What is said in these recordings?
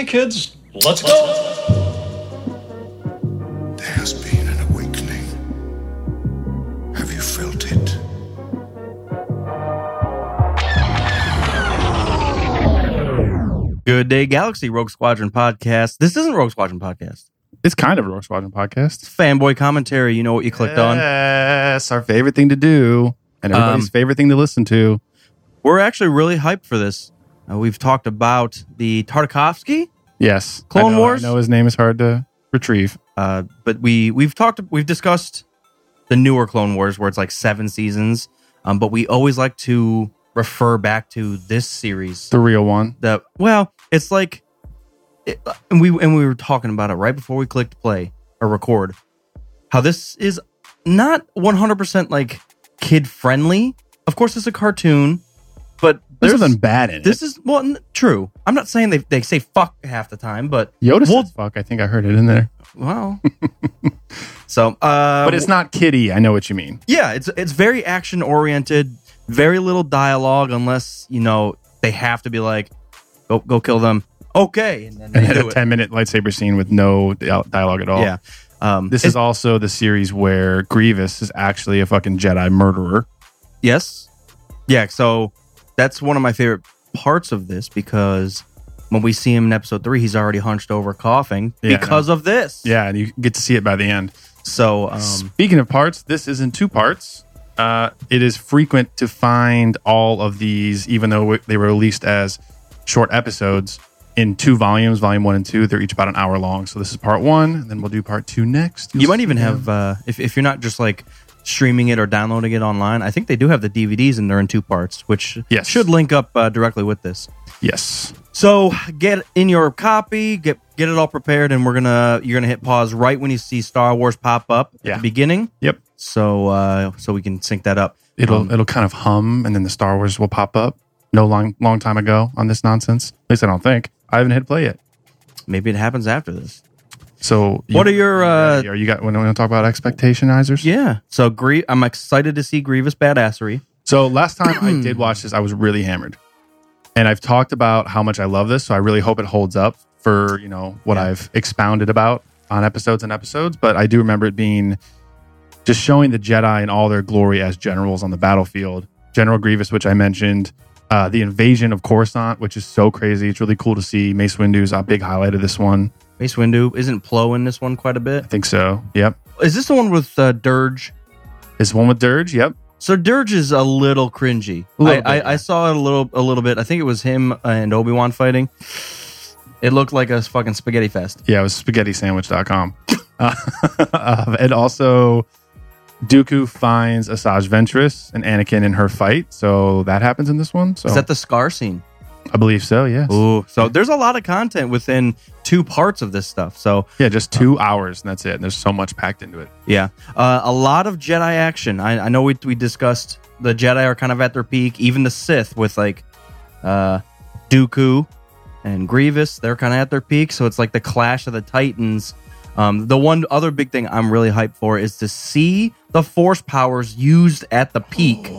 Hey kids, let's go. There has been an awakening. Have you felt it? Good Day Galaxy Rogue Squadron podcast. This isn't Rogue Squadron podcast. It's kind of a Rogue Squadron podcast. It's fanboy commentary. You know what you clicked on. Yes, our favorite thing to do, and everybody's Um, favorite thing to listen to. We're actually really hyped for this. Uh, we've talked about the Tartakovsky, Yes, Clone I know, Wars? I know his name is hard to retrieve. uh, but we we've talked we've discussed the newer Clone Wars where it's like seven seasons. Um, but we always like to refer back to this series. The real one. The well, it's like, it, and we and we were talking about it right before we clicked play or record. How this is not one hundred percent like kid friendly. Of course, it's a cartoon, but There's there's nothing bad in This is well, n- true. I'm not saying they they say fuck half the time, but Yoda says fuck. I think I heard it in there, well. so, uh, but it's not kitty. I know what you mean. yeah, it's it's very action oriented. Very little dialogue unless you know they have to be like, go go kill them. Okay, and then And they then do a it. ten minute lightsaber scene with no dialogue at all. Yeah. Um, This it- is also the series where Grievous is actually a fucking Jedi murderer. yes, yeah. So that's one of my favorite parts of this because when we see him in episode three, he's already hunched over coughing Yeah, because of this. Yeah, and you get to see it by the end. So um, Speaking of parts, this is in two parts. Uh, it is frequent to find all of these, even though they were released as short episodes, in two volumes, volume one and two. They're each about an hour long. So this is part one, and then we'll do part two next. you might even have uh, if if you're not just like streaming it or downloading it online. I think they do have the DVDs and they're in two parts, which Yes. should link up uh, directly with this. yes, So get in your copy, get get it all prepared, and we're gonna you're gonna hit pause right when you see Star Wars pop up at the beginning. yep. So uh, so we can sync that up. It'll Um, it'll kind of hum, and then the Star Wars will pop up. No long long time ago on this nonsense. At least I don't think. I haven't hit play yet. maybe it happens after this. So What are your, uh, are you got when we want to talk about expectationizers? Yeah. So Grie- I'm excited to see Grievous badassery. So last time I did watch this, I was really hammered, and I've talked about how much I love this. So I really hope it holds up for you know what Yeah. I've expounded about on episodes and episodes. But I do remember it being just showing the Jedi in all their glory as generals on the battlefield. General Grievous, which I mentioned, uh, the invasion of Coruscant, which is so crazy. It's really cool to see. Mace Windu's a big highlight of this one. Mace Windu isn't Plo in this one quite a bit. I think so. Yep, Is this the one with uh, Durge? this one with Durge. Yep. So Durge is a little cringy. A little I, bit, I, I saw it a little a little bit. I think it was him and Obi Wan fighting. It looked like a fucking spaghetti fest. Yeah, it was spaghettisandwich.com. uh, and also, Dooku finds Asajj Ventress and Anakin in her fight. So that happens in this one. So Is that the scar scene? I believe so, yes. Ooh, so there's a lot of content within two parts of this stuff. So Yeah, just two hours and that's it. And there's so much packed into it. yeah, uh, a lot of Jedi action. I, I know we we discussed the Jedi are kind of at their peak. Even the Sith with like uh, Dooku and Grievous, they're kind of at their peak. So it's like the clash of the Titans. Um, the one other big thing I'm really hyped for is to see the Force powers used at the peak.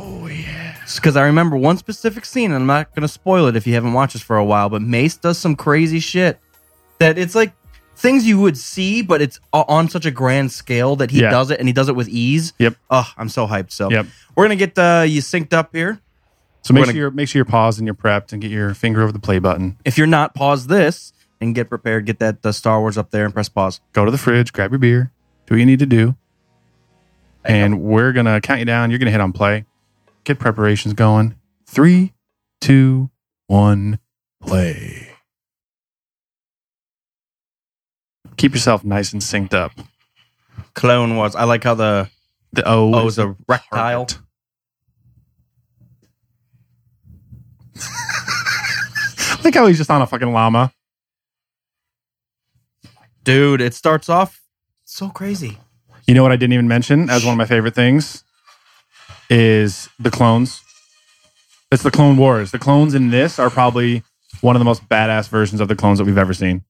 Because I remember one specific scene, and I'm not going to spoil it if you haven't watched this for a while, but Mace does some crazy shit that it's like things you would see, but it's on such a grand scale that he Yeah. does it and he does it with ease. Yep. Oh, I'm so hyped. So Yep. we're gonna get uh, you synced up here. So make We're sure gonna- you're make sure you're paused and you're prepped and get your finger over the play button. If you're not, pause this and get prepared. Get that uh, Star Wars up there and press pause. Go to the fridge, grab your beer, do what you need to do. And we're gonna count you down. You're gonna hit on play. Get preparations going. Three, two, one, play. Keep yourself nice and synced up. Clone Wars. I like how the The O, O is a rectile. like how he's just on a fucking llama. Dude, it starts off so crazy. You know what I didn't even mention as one of my favorite things is the clones. It's the Clone Wars. The clones in this are probably one of the most badass versions of the clones that we've ever seen.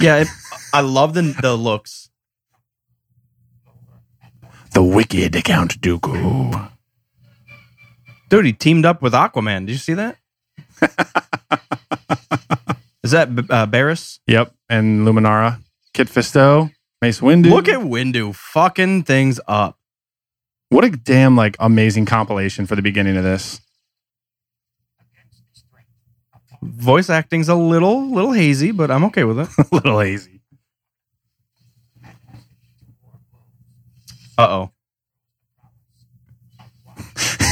Yeah, it, I love the the looks. The wicked Count Dooku. Dude, he teamed up with Aquaman. Did you see that? Is that uh, Barris? Yep. And Luminara, Kit Fisto, Mace Windu. Look at Windu fucking things up. what a damn like amazing compilation for the beginning of this. Voice acting's a little little hazy, but I'm okay with it. a little hazy. Uh oh.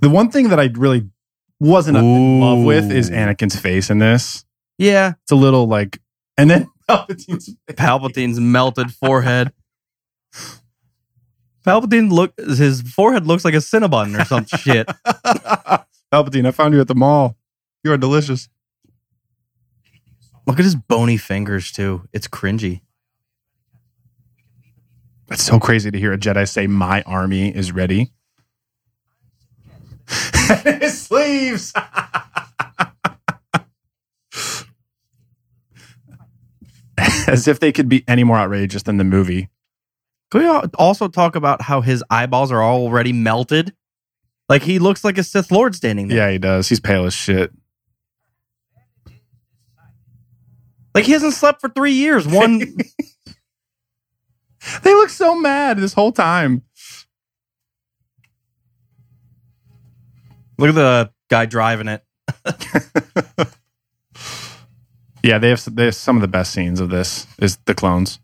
The one thing that I really wasn't in love with is Anakin's face in this. Yeah, It's a little like, and then Palpatine's Palpatine's melted forehead. Palpatine look his forehead looks like a Cinnabon or some shit. Palpatine, I found you at the mall. You are delicious. Look at his bony fingers too. It's cringy. It's so crazy to hear a Jedi say, "My army is ready." His sleeves. As if they could be any more outrageous than the movie. Can we also talk about how his eyeballs are already melted? Like he looks like a Sith Lord standing there. Yeah, he does. He's pale as shit. Like he hasn't slept for three years. One They look so mad this whole time. look at the guy driving it. Yeah, they have, they have some of the best scenes of this is the clones.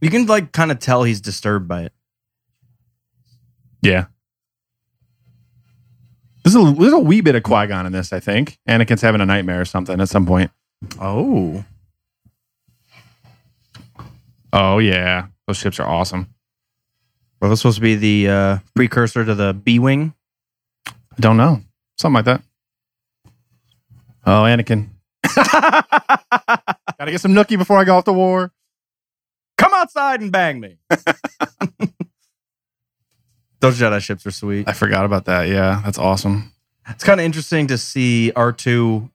You can like kind of tell he's disturbed by it. Yeah. There's a, there's a wee bit of Qui Gon in this, I think. Anakin's having a nightmare or something at some point. Oh. Oh, yeah. Those ships are awesome. Well, this supposed to be the uh, precursor to the B Wing. I don't know. Something like that. Oh, Anakin. Gotta get some nookie before I go off to war. Come outside and bang me. Those Jedi ships are sweet. I forgot about that. Yeah, that's awesome. It's kind of interesting to see R2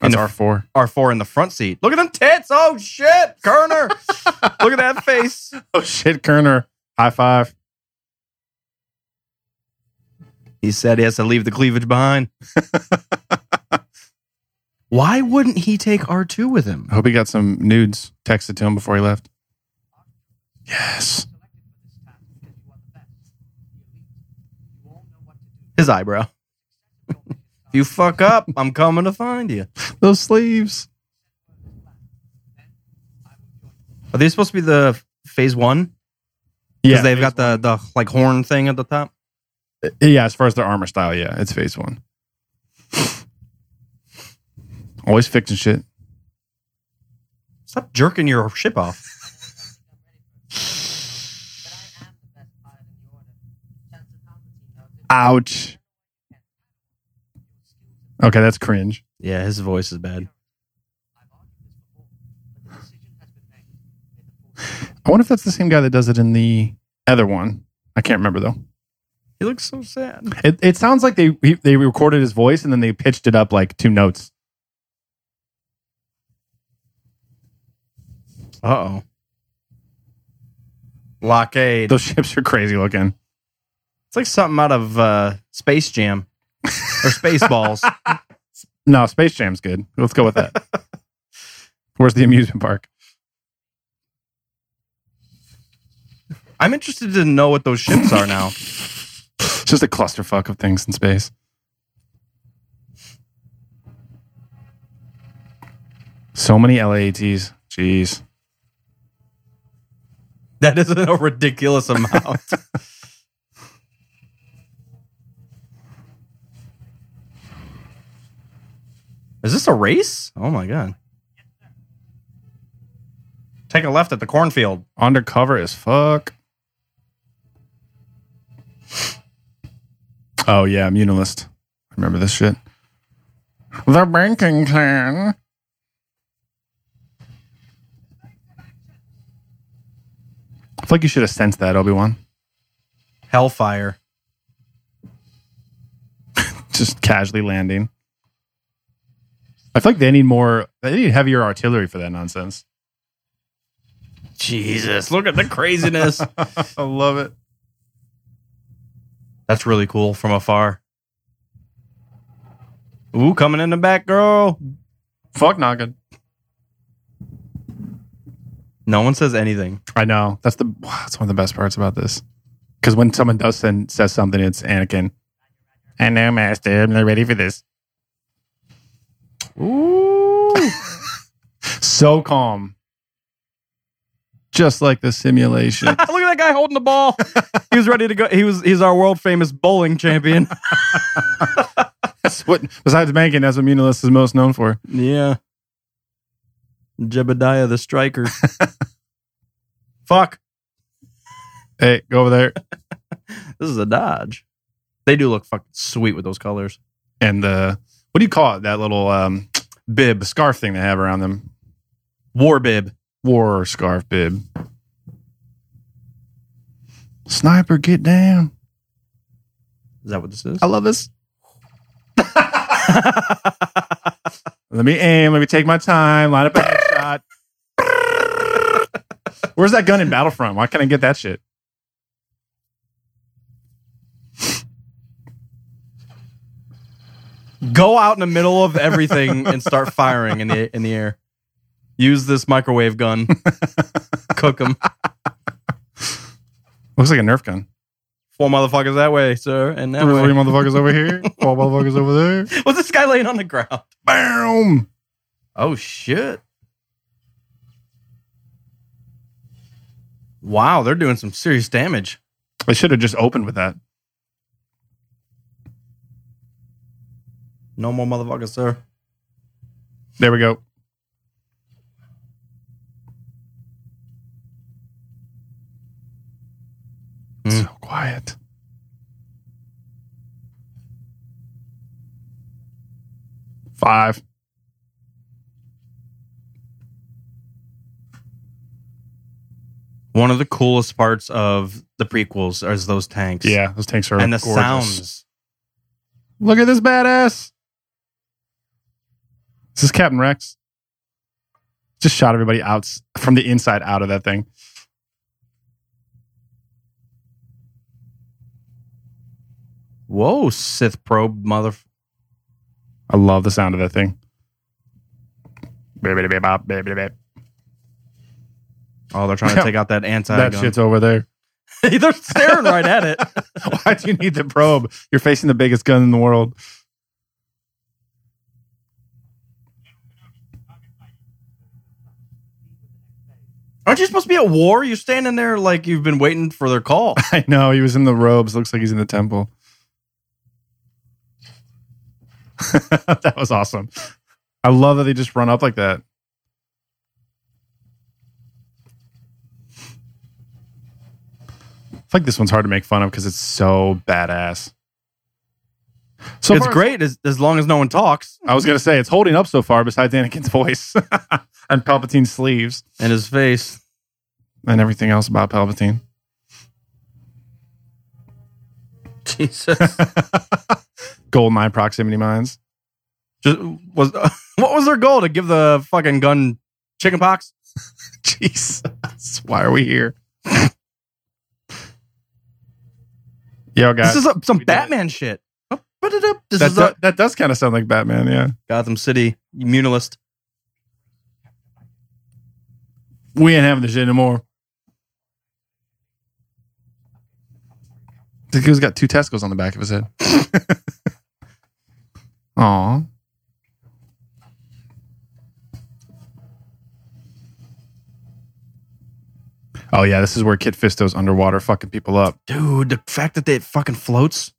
That's R4. R4 in the front seat. Look at them tits. Oh shit, Kerner. Look at that face. Oh, shit, Kerner. High five. He said he has to leave the cleavage behind. Why wouldn't he take R2 with him? I hope he got some nudes texted to him before he left. Yes. His eyebrow. if you fuck up, I'm coming to find you. Those sleeves. Are they supposed to be the phase one? Because Yeah, they've got the, the like horn thing at the top. Uh, yeah, as far as their armor style, yeah, it's phase one. Always fixing shit. Stop jerking your ship off. Ouch. Okay, that's cringe. Yeah, his voice is bad. I wonder if that's the same guy that does it in the other one. I can't remember though. He looks so sad. It, it sounds like they he, they recorded his voice and then they pitched it up like two notes. Uh oh. Blockade. Those ships are crazy looking. It's like something out of uh, Space Jam or Spaceballs. No, Space Jam's good. Let's go with that. Where's the amusement park? I'm interested to know what those ships are now. It's just a clusterfuck of things in space. So many LATs. Jeez. That isn't a ridiculous amount. Is this a race? Oh my god. Take a left at the cornfield. Undercover as fuck. Oh yeah, Muunilinst. I remember this shit. The banking clan. Feel like you should have sensed that, Obi Wan. Hellfire. Just casually landing. I feel like they need more. They need heavier artillery for that nonsense. Jesus, look at the craziness. I love it. That's really cool from afar. Ooh, coming in the back, girl. Fuck not good. No one says anything. I know. That's the that's one of the best parts about this. Because when someone does send says something, it's Anakin. I know, Master. I'm not ready for this. Ooh. So calm. Just like the simulation. Look at that guy holding the ball. he was ready to go. He was he's our world famous bowling champion. that's what besides banking, that's what Muunilinst is most known for. yeah. Jebediah the striker. Fuck. Hey, go over there. This is a dodge. They do look fucking sweet with those colors. And uh what do you call it? That little um Bib. scarf thing they have around them. War bib. War scarf bib. Sniper, get down. Is that what this is? I love this. Let me aim. Let me take my time. Line up a headshot. Where's that gun in Battlefront? Why can't I get that shit? Go out in the middle of everything and start firing in the in the air. Use this microwave gun. Cook them. Looks like a Nerf gun. Four motherfuckers that way, sir, and that Three way. motherfuckers over here. Four motherfuckers over there. Was this guy laying on the ground? Bam! Oh shit! Wow, they're doing some serious damage. I should have just opened with that. No more motherfuckers, sir. There we go. Mm. So quiet. Five. One of the coolest parts of the prequels is those tanks. Yeah, those tanks are and the gorgeous. sounds. Look at this badass. This is Captain Rex. Just shot everybody out from the inside out of that thing. Whoa, Sith probe mother. I love the sound of that thing. Baby, baby, bop, baby, baby. Oh, they're trying to take out that anti That shit's over there. they're staring right at it. Why do you need the probe? You're facing the biggest gun in the world. Aren't you supposed to be at war? You're standing there like you've been waiting for their call. I know he was in the robes. Looks like he's in the temple. that was awesome. I love that they just run up like that. I feel like this one's hard to make fun of because it's so badass. So it's far- great as, as long as no one talks I was gonna say it's holding up so far, besides Anakin's voice and Palpatine's sleeves and his face. and everything else about Palpatine. Jesus. Golden eye proximity mines. Just, was what was their goal to give the fucking gun chicken pox? Jesus, why are we here? Yo, guys, This is a, some we did it. Batman shit. Oh. This that, is do- a that does kind of sound like Batman. Yeah, Gotham City Muunilinst. we ain't having this shit anymore. The dude's got two testicles on the back of his head. Aw. Oh yeah, this is where Kit Fisto's underwater fucking people up. Dude, the fact that it fucking floats.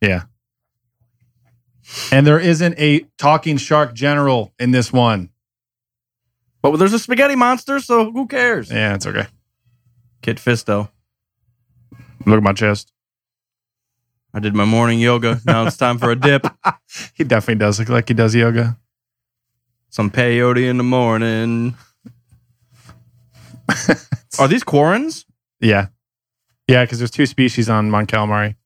Yeah. And there isn't a talking shark general in this one. But there's a spaghetti monster, so who cares? Yeah, it's okay. Kit Fisto. Look at my chest. I did my morning yoga. Now it's time for a dip. He definitely does look like he does yoga. Some peyote in the morning. Are these Quarrens? Yeah. Yeah, because there's two species on Mon Calamari.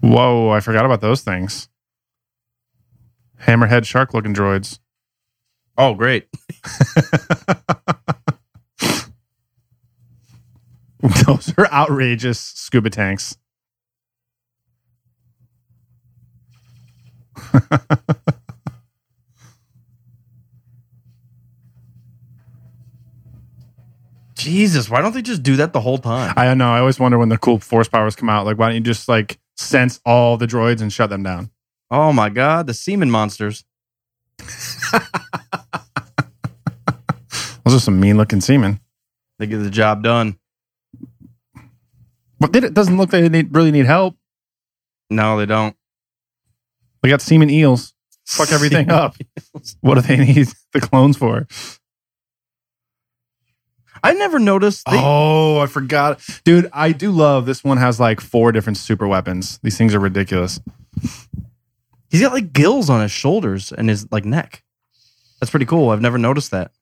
Whoa, I forgot about those things. Hammerhead shark looking droids. Oh, great. Those are outrageous scuba tanks. Jesus, why don't they just do that the whole time? I don't know. I always wonder when the cool force powers come out. Like, why don't you just like sense all the droids and shut them down? Oh my god, the semen monsters. Those are some mean looking seamen. They get the job done. But it doesn't look like they need, really need help. No, they don't. We got semen eels. Fuck everything up. What do they need the clones for? I never noticed. They, oh, I forgot. Dude, I do love this one has like four different super weapons. These things are ridiculous. He's got like gills on his shoulders and his like neck. That's pretty cool. I've never noticed that.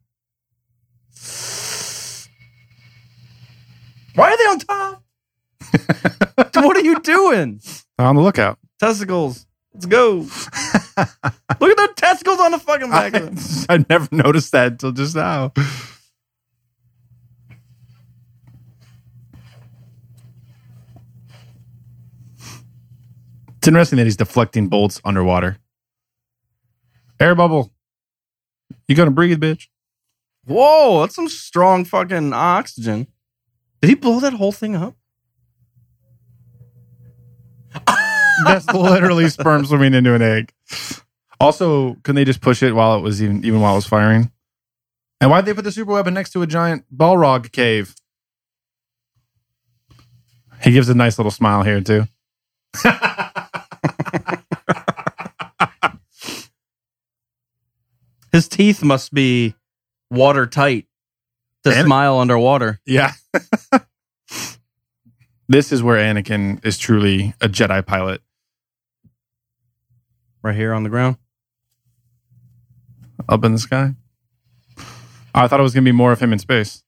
Why are they on top? what are you doing? On the lookout. Testicles. Let's go. Look at the testicles on the fucking back. I, I never noticed that until just now. It's interesting that he's deflecting bolts underwater. Air bubble. You gonna breathe, bitch? Whoa, that's some strong fucking oxygen. Did he blow that whole thing up? That's literally sperm swimming into an egg. Also, couldn't they just push it while it was even even while it was firing? And why'd they put the super weapon next to a giant Balrog cave? He gives a nice little smile here too. His teeth must be watertight to And- smile underwater. Yeah. this is where Anakin is truly a Jedi pilot. Right here on the ground. Up in the sky. I thought it was gonna be more of him in space.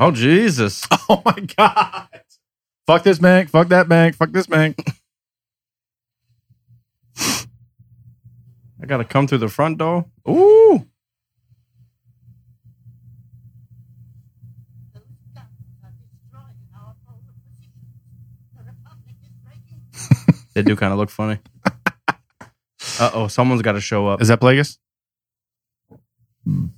Oh Jesus. Oh my god. Fuck this bank. Fuck that bank. Fuck this bank. I gotta come through the front door. Ooh. Those guns are destroying our forward position. The Republic is breaking. They do kind of look funny. Uh oh, someone's got to show up. Is that Plagueis? You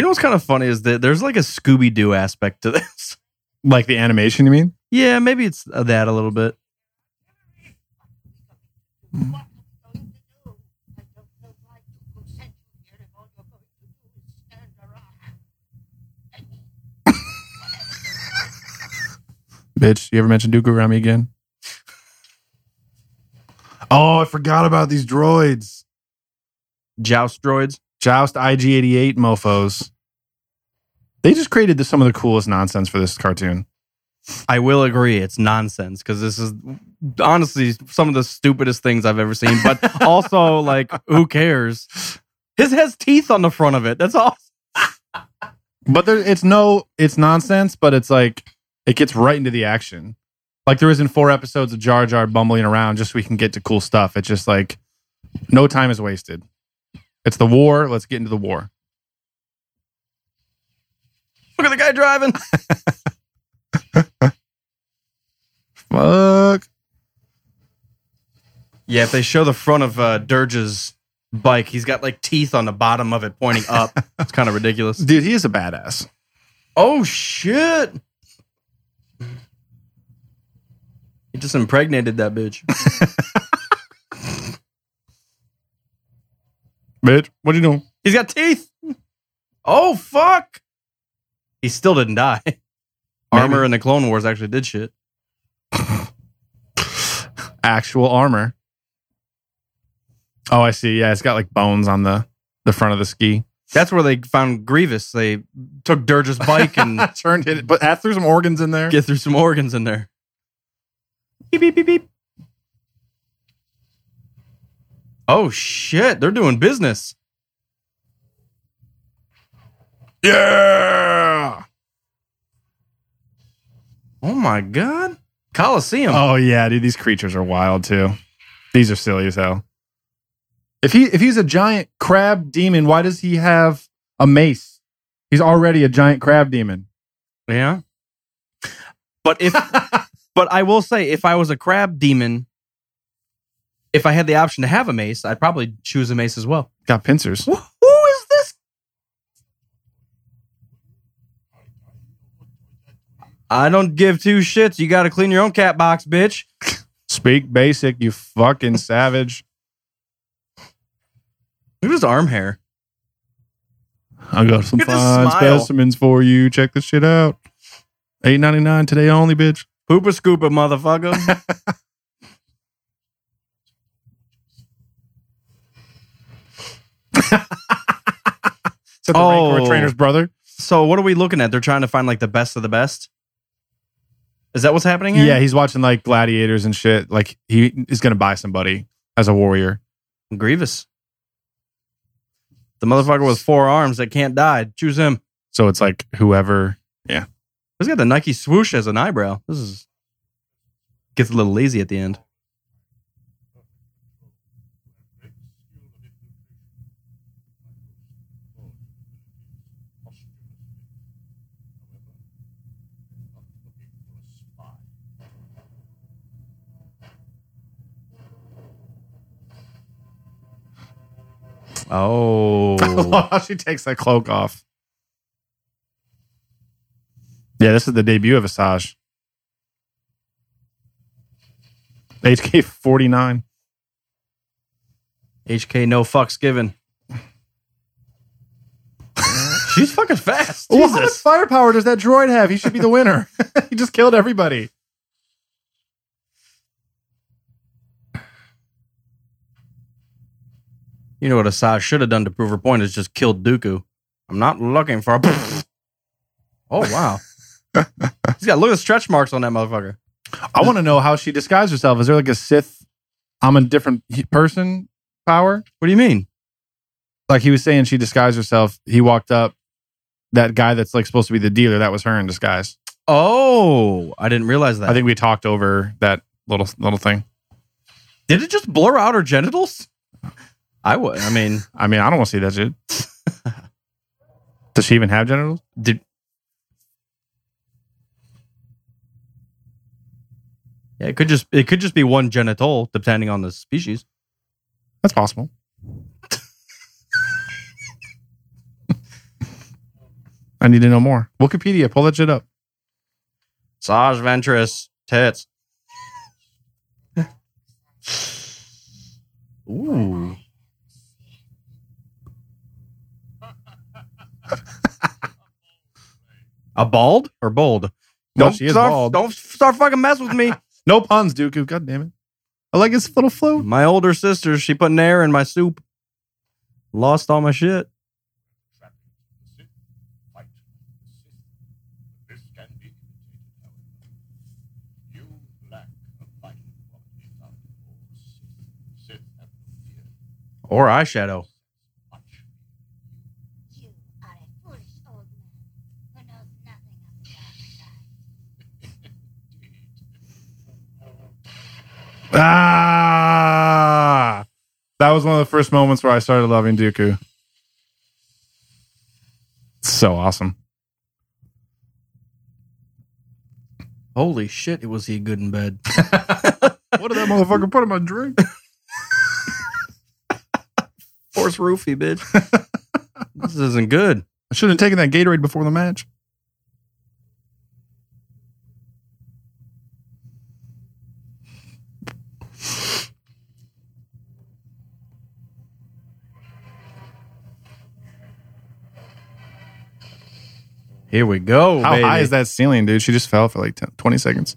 know what's kind of funny is that there's like a Scooby Doo aspect to this. Like the animation, you mean? Yeah, maybe it's that a little bit. What are we going to do? I don't know why Dooku sent here if all you're going to do is stand around. Bitch, you ever mention Dooku around me again? Oh, I forgot about these droids. Joust droids. Joust IG88 mofos. They just created the, some of the coolest nonsense for this cartoon. I will agree, it's nonsense because this is honestly some of the stupidest things I've ever seen. But also, like, who cares? His has teeth on the front of it. That's all. But there, it's no, it's nonsense, but it's like, it gets right into the action. Like there isn't four episodes of Jar Jar bumbling around just so we can get to cool stuff. It's just like, no time is wasted. It's the war. Let's get into the war. Look at the guy driving. Fuck. Yeah, if they show the front of uh, Durge's bike, he's got like teeth on the bottom of it pointing up. it's kind of ridiculous. Dude, he is a badass. Oh shit! He just impregnated that bitch. Bitch, what are you doing? He's got teeth. Oh fuck! He still didn't die. Armor in the Clone Wars actually did shit. Actual armor. Oh, I see. Yeah, it's got like bones on the the front of the ski. That's where they found Grievous. They took Durge's bike and Turned it, but I threw some organs in there. get through some organs in there. Beep beep beep beep. Oh shit! They're doing business. yeah. Oh my god! Coliseum. Oh yeah, dude. These creatures are wild too. These are silly as hell. If he if he's a giant crab demon, why does he have a mace? He's already a giant crab demon. Yeah. But if but I will say if I was a crab demon, if I had the option to have a mace, I'd probably choose a mace as well. Got pincers. Who is this? I don't give two shits. You got to clean your own cat box, bitch. Speak basic, you fucking savage. Look at his arm hair. I got some Look at this fine smile. specimens for you. Check this shit out. Eight ninety nine today only, bitch. Poopa scoopa, motherfucker. That the Oh. Rancor trainer's brother? so what are we looking at? They're trying to find like the best of the best. Is that what's happening here? Yeah, he's watching like gladiators and shit. Like he is gonna buy somebody as a warrior. Grievous. The motherfucker with four arms that can't die. Choose him. So it's like whoever. Yeah. He's got the Nike swoosh as an eyebrow. This is gets a little lazy at the end. Oh, she takes that cloak off. Yeah, this is the debut of Asajj. HK forty nine. HK, no fucks given. She's fucking fast. Well, how much Jesus. firepower does that droid have? He should be the winner. he just killed everybody. You know what Asajj should have done to prove her point is just killed Dooku. I'm not looking for a. oh wow. He's got look at the stretch marks on that motherfucker. I want to know how she disguised herself. Is there like a Sith? I'm a different person. Power. What do you mean? Like he was saying, she disguised herself. He walked up. That guy that's like supposed to be the dealer. That was her in disguise. Oh, I didn't realize that. I think we talked over that little little thing. Did it just blur out her genitals? I would. I mean, I mean, I don't want to see that shit. Does she even have genitals? did. Yeah, it could just it could just be one genital depending on the species. That's possible. I need to know more. Wikipedia, pull that shit up. Saj Ventress tits. Ooh. A bald or bold? No, Don't she is start, bald. Don't start fucking mess with me. No puns, Dooku. God damn it. I like his little float. my older sister, she put an air in my soup. Lost all my shit. Or can be imitated, however. You lack a fighting quality found in all Sith. Sith have no fear. Or eyeshadow. Much You are a foolish old man who knows nothing of the dark side. Ah, that was one of the first moments where I started loving Dooku. So awesome. Holy shit, it was he good in bed. What did that motherfucker put in my drink? Force roofie, bitch. this isn't good. I should have taken that Gatorade before the match. Here we go. How baby. high is that ceiling, dude? She just fell for like 10, 20 seconds.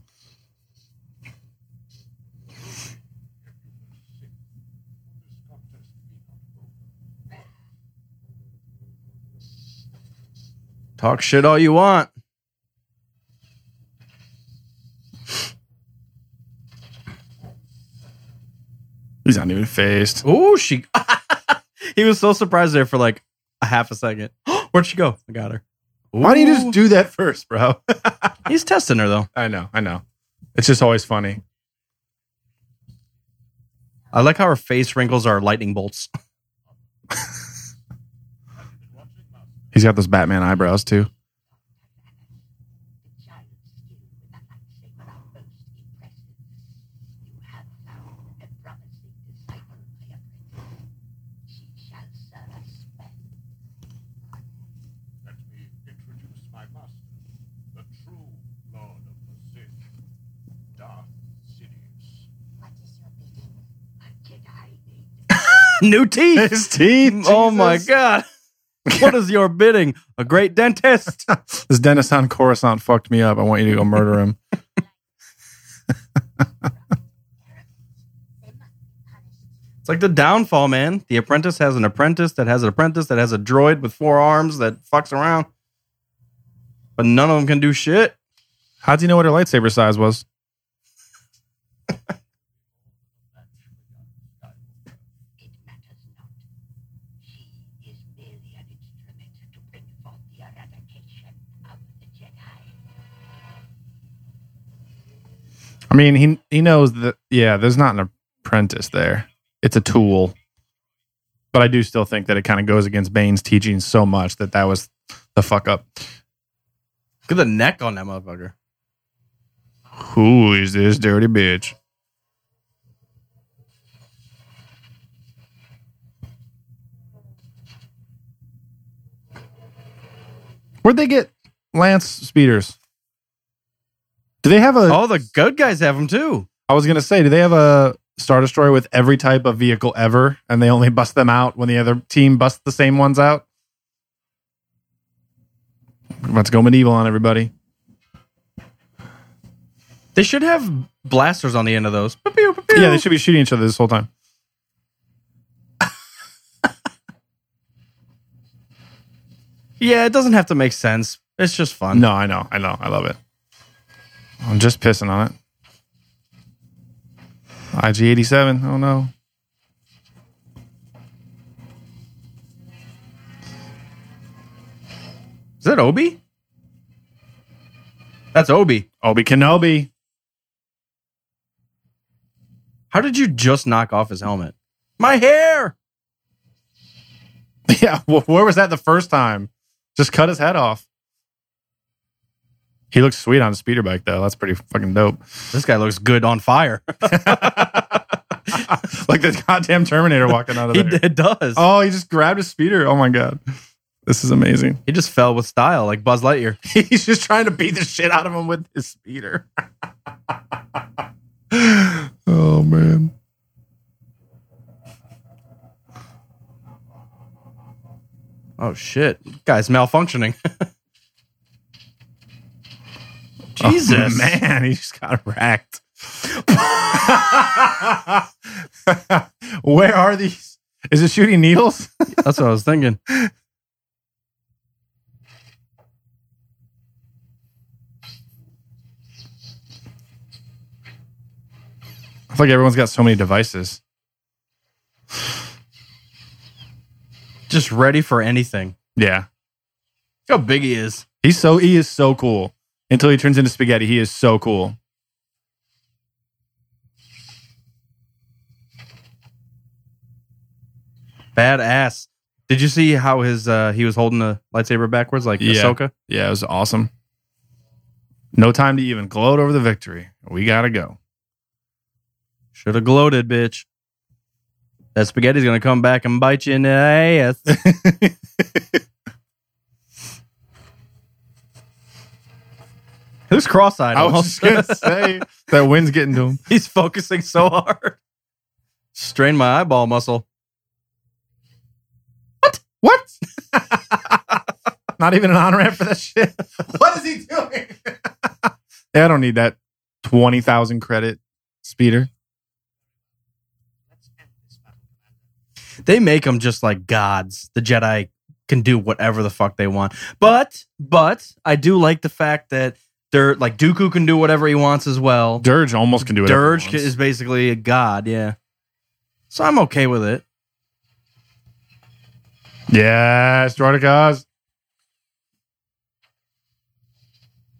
Talk shit all you want. He's not even phased. Oh, she. he was so surprised there for like a half a second. Where'd she go? I got her. Why don't you just do that first, bro? He's testing her though. I know, I know. It's just always funny. I like how her face wrinkles are lightning bolts. He's got those Batman eyebrows too. The child's skill with the lightsaber are most impressive. You have found a promising disciple, my apprentice. She shall serve us well. Let me introduce my master, the true Lord of the Sith, Darth Sidious. What is your bidding? A Jedi need New teeth. His teeth. Oh my god. What is your bidding? A great dentist. This dentist on Coruscant fucked me up. I want you to go murder him. They must be punished. It's like the downfall, man. The apprentice has an apprentice that has an apprentice that has a droid with four arms that fucks around. But none of them can do shit. How'd you know what her lightsaber size was? I mean, he he knows that. Yeah, there's not an apprentice there. It's a tool. But I do still think that it kind of goes against Bane's teaching so much that that was the fuck up. Look at the neck on that motherfucker. Who is this dirty bitch? Where'd they get Lance speeders? Do they have a? Oh, the good guys have them too. I was gonna say, do they have a Star Destroyer with every type of vehicle ever, and they only bust them out when the other team busts the same ones out? Let's go medieval on everybody. They should have blasters on the end of those. Yeah, they should be shooting each other this whole time. Yeah, it doesn't have to make sense. It's just fun. No, I know, I know, I love it. I'm just pissing on it. IG87. Oh no. Is that Obi? That's Obi. Obi Kenobi. How did you just knock off his helmet? My hair. Yeah, well, where was that the first time? Just cut his head off. He looks sweet on a speeder bike though. That's pretty fucking dope. This guy looks good on fire. like the goddamn Terminator walking out of he there. it does. Oh, he just grabbed his speeder. Oh my god. This is amazing. He just fell with style, like Buzz Lightyear. He's just trying to beat the shit out of him with his speeder. oh man. Oh shit, guy's malfunctioning. Oh, Jesus, man, he just got wrecked. Where are these? Is it shooting needles? That's what I was thinking. I feel like everyone's got so many devices. Just ready for anything. Yeah. Look how big he is. He's so he is so cool. Until he turns into spaghetti, he is so cool. Badass. Did you see how his uh he was holding the lightsaber backwards like Yeah. Ahsoka? Yeah, it was awesome. No time to even gloat over the victory. We gotta go. Should have gloated, bitch. That spaghetti's gonna come back and bite you in the ass. Who's cross-eyed? I was almost? just gonna say that wind's getting to him. He's focusing so hard. Strain my eyeball muscle. What? What? Not even an on ramp for that shit. What is he doing? yeah, I don't need that twenty thousand credit speeder. Let's end this battle, Commander. They make them just like gods. The Jedi can do whatever the fuck they want. But, but I do like the fact that like Dooku can do whatever he wants as well. Durge almost can do it. Durge is basically a god, yeah. So I'm okay with it. Yes, Droidekas.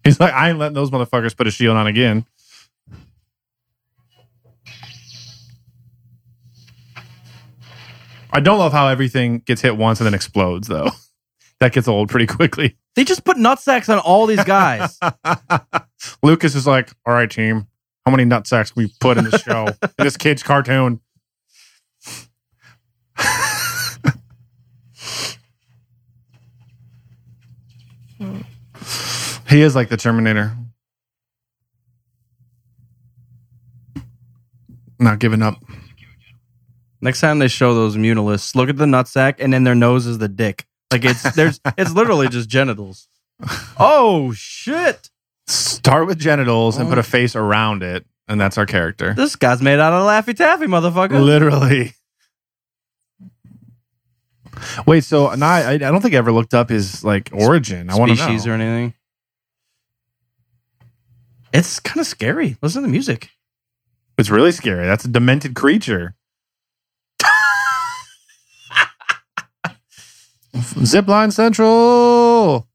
He's like, I ain't letting those motherfuckers put a shield on again. I don't love how everything gets hit once and then explodes, though. That gets old pretty quickly. They just put nut sacks on all these guys. Lucas is like, all right, team, how many nutsacks can we put in the show? in this kid's cartoon. he is like the Terminator. Not giving up. Next time they show those Muunilinsts, look at the nutsack and then their nose is the dick. Like it's there's it's literally just genitals. Oh shit. Start with genitals and put a oh. face around it, and that's our character. This guy's made out of Laffy Taffy, motherfucker. Literally. Wait, so I, I don't think I ever looked up his like origin. I want to know. Species or anything. It's kind of scary. Listen to the music. It's really scary. That's a demented creature. Zipline Central.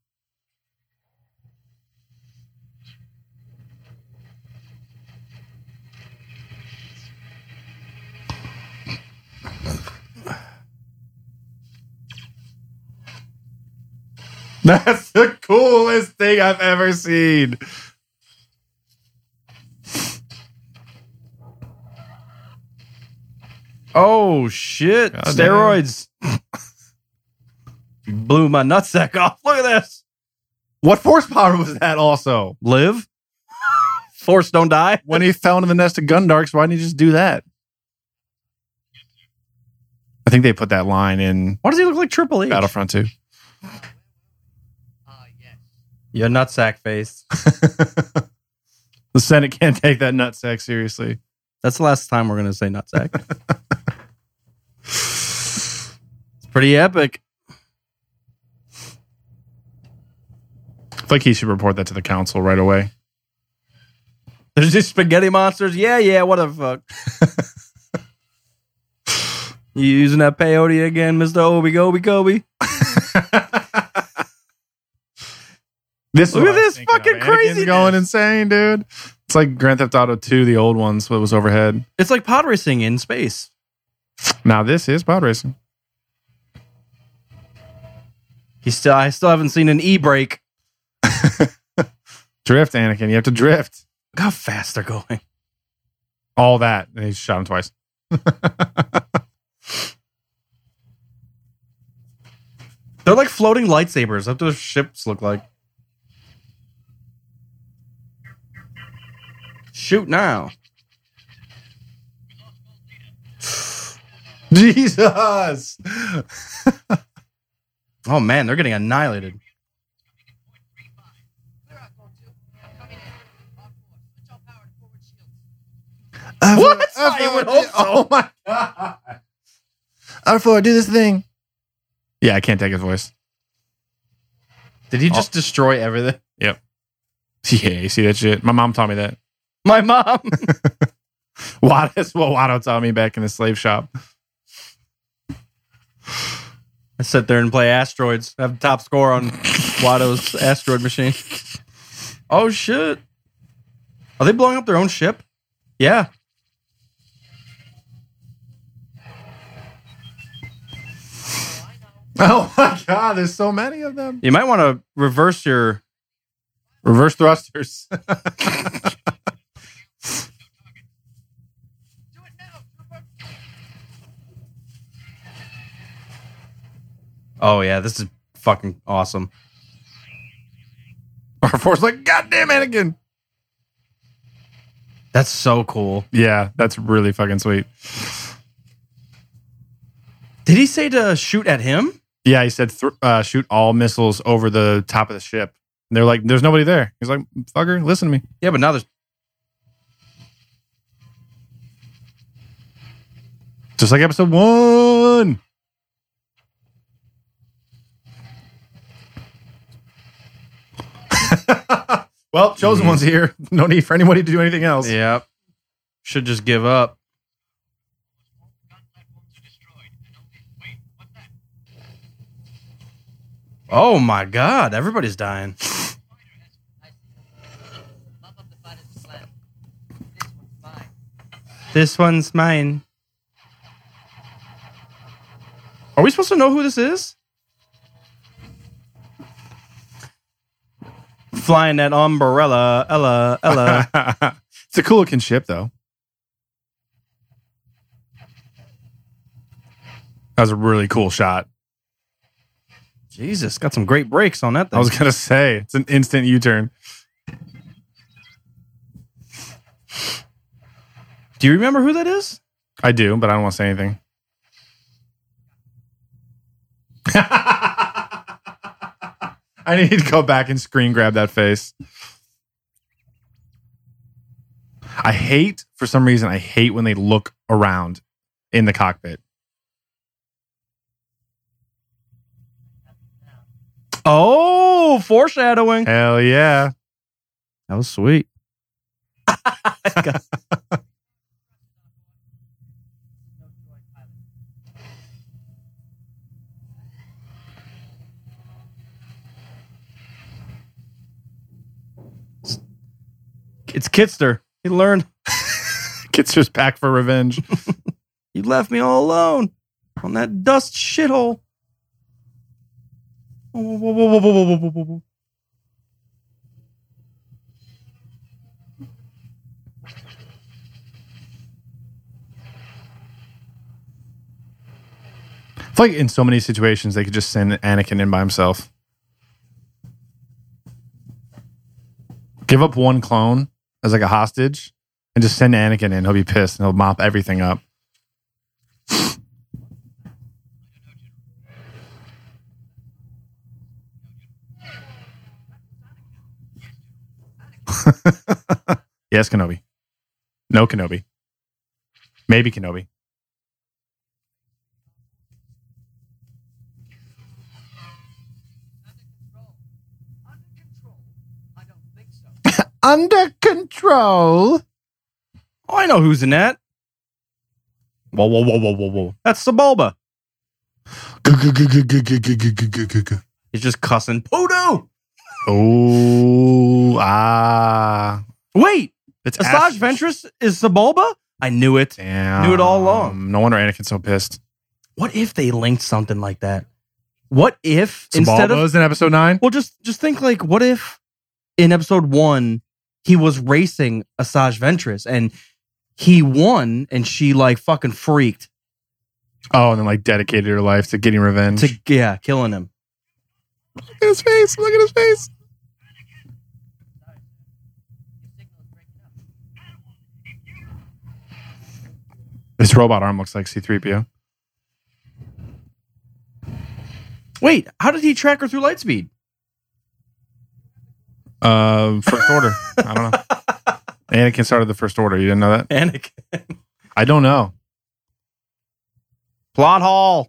That's the coolest thing I've ever seen. Oh shit! God. Steroids. Blew my nutsack off. Look at this. What force power was that also? Live. Force don't die. When he fell into the nest of Gundarks, why didn't he just do that? I think they put that line in Why does he look like Triple H? Battlefront 2. Ah, yes. Your nutsack face. the Senate can't take that nutsack seriously. That's the last time we're gonna say nutsack. it's pretty epic. I feel like he should report that to the council right away. There's just spaghetti monsters. Yeah, yeah. What the fuck? you using that peyote again, Mister Obi Gobi Kobe? This is Look at this fucking craziness. going insane, dude. It's like Grand Theft Auto 2, the old ones, what was overhead. It's like pod racing in space. Now this is pod racing. He still, I still haven't seen an e brake. Drift, Anakin. You have to drift. Look how fast they're going. All that. And he shot him twice. They're like floating lightsabers. That's what those ships look like. Shoot now. Jesus. Oh man, they're getting annihilated. Where are going to? I'm coming in. On board. Switch all power to forward shields. What? I would hope so. Oh my god. R4, do this thing. Yeah, I can't take his voice. Did he oh. just destroy everything? Yep. Yeah, you see that shit? My mom taught me that. My mom. Watto, that's what Watto taught me back in the slave shop. I sit there and play asteroids. I have the top score on Watto's asteroid machine. Oh shit! Are they blowing up their own ship? Yeah. Oh my god, there's so many of them. You might want to reverse your. Reverse thrusters. Do it now, trooper. Oh yeah, this is fucking awesome. R4's like, God damn Anakin. That's so cool. Yeah, that's really fucking sweet. Did he say to shoot at him? Yeah, he said th- uh, shoot all missiles over the top of the ship. And they're like, there's nobody there. He's like, fucker, listen to me. Yeah, but now there's. Just like episode one. well, chosen one's here. No need for anybody to do anything else. Yep. Should just give up. Gun platforms are destroyed. And only- Wait, what's that? Oh my god, everybody's dying. This one's mine. Are we supposed to know who this is? Flying that umbrella, Ella, Ella. it's a cool looking ship, though. That was a really cool shot. Jesus, got some great breaks on that thing. I was gonna say it's an instant U turn. Do you remember who that is? I do, but I don't want to say anything. I need to go back and screen grab that face. I hate, for some reason, I hate when they look around in the cockpit. Oh, foreshadowing. Hell yeah. That was sweet. It's Kitster. He learned. Kitster's back for revenge. You left me all alone on that dust shithole. It's like in so many situations they could just send Anakin in by himself. Give up one clone as like a hostage and just send Anakin in. He'll be pissed and he'll mop everything up. yes, Kenobi. No Kenobi. Maybe Kenobi. Under control? I don't think so. Under control. Oh, I know who's in that. Whoa, whoa, whoa, whoa, whoa, whoa. That's Sebulba. He's just cussing. Poodoo! Oh, ah. Wait, It's Asajj Ash- Ventress is Sebulba? I knew it. Damn. Knew it all along. No wonder Anakin's so pissed. What if they linked something like that? What if instead of Sebulba's in episode nine? well, just just think like, what if in episode one he was racing Asajj Ventress and he won and she like fucking freaked Oh, and then like dedicated her life to getting revenge. to yeah killing him. Look at his face. Look at his face. This robot arm looks like C3PO. Wait, how did he track her through Lightspeed? Uh, first order. I don't know. Anakin started the first order. You didn't know that? Anakin. I don't know. Plot hall.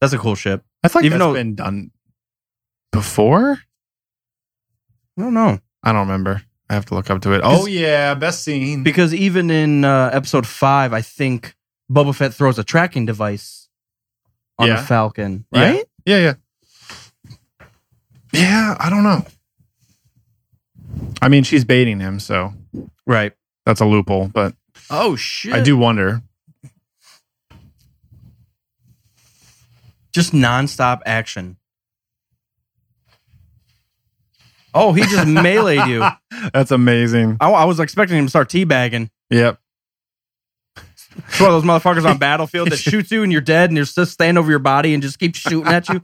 That's a cool ship. I thought Even that's though- been done before. I don't know. I don't remember. I have to look up to it. Oh yeah, best scene. Because even in uh, episode five, I think Boba Fett throws a tracking device on Yeah. the Falcon, Yeah. right? Yeah, yeah. Yeah, I don't know. I mean, she's baiting him, so Right. that's a loophole, but Oh shit! I do wonder. just nonstop action. Oh, he just meleeed you. That's amazing. I was expecting him to start teabagging. Yep. It's one of those motherfuckers on Battlefield that shoots you and you're dead and you're just stand over your body and just keep shooting at you.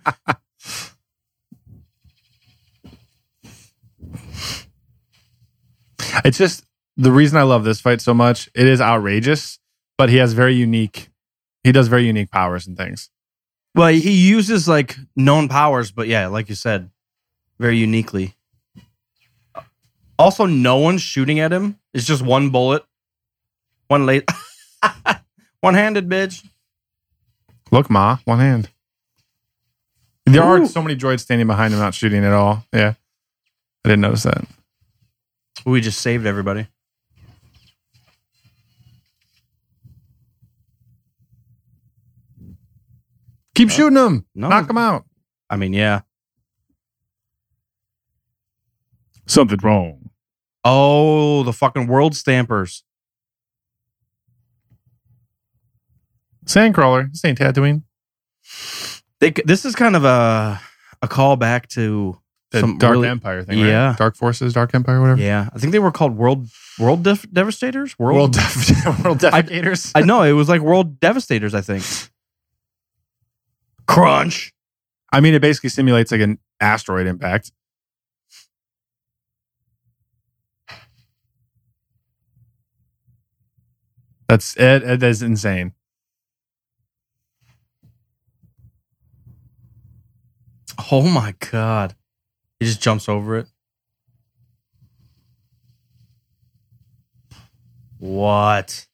It's just the reason I love this fight so much. It is outrageous, but he has very unique. He does very unique powers and things. Well, he uses like known powers, but yeah, like you said, very uniquely. Also, no one's shooting at him. It's just one bullet, one late, one handed bitch. Look, Ma, one hand. There are Ooh. so many droids standing behind him, not shooting at all. Yeah, I didn't notice that. We just saved everybody. Keep shooting him. No. Knock him out. I mean, yeah. Something wrong. Oh, the fucking world stampers. Sandcrawler. This ain't Tatooine. They, this is kind of a a callback to The some Dark really- Empire thing, right? Yeah. Dark Forces, Dark Empire, whatever. Yeah, I think they were called World World Def- Devastators. World Def- World Defecators. I know it was like World Devastators. I think. Crunch. I mean, it basically simulates like an asteroid impact. That's it. It is insane. Oh my god! He just jumps over it. What?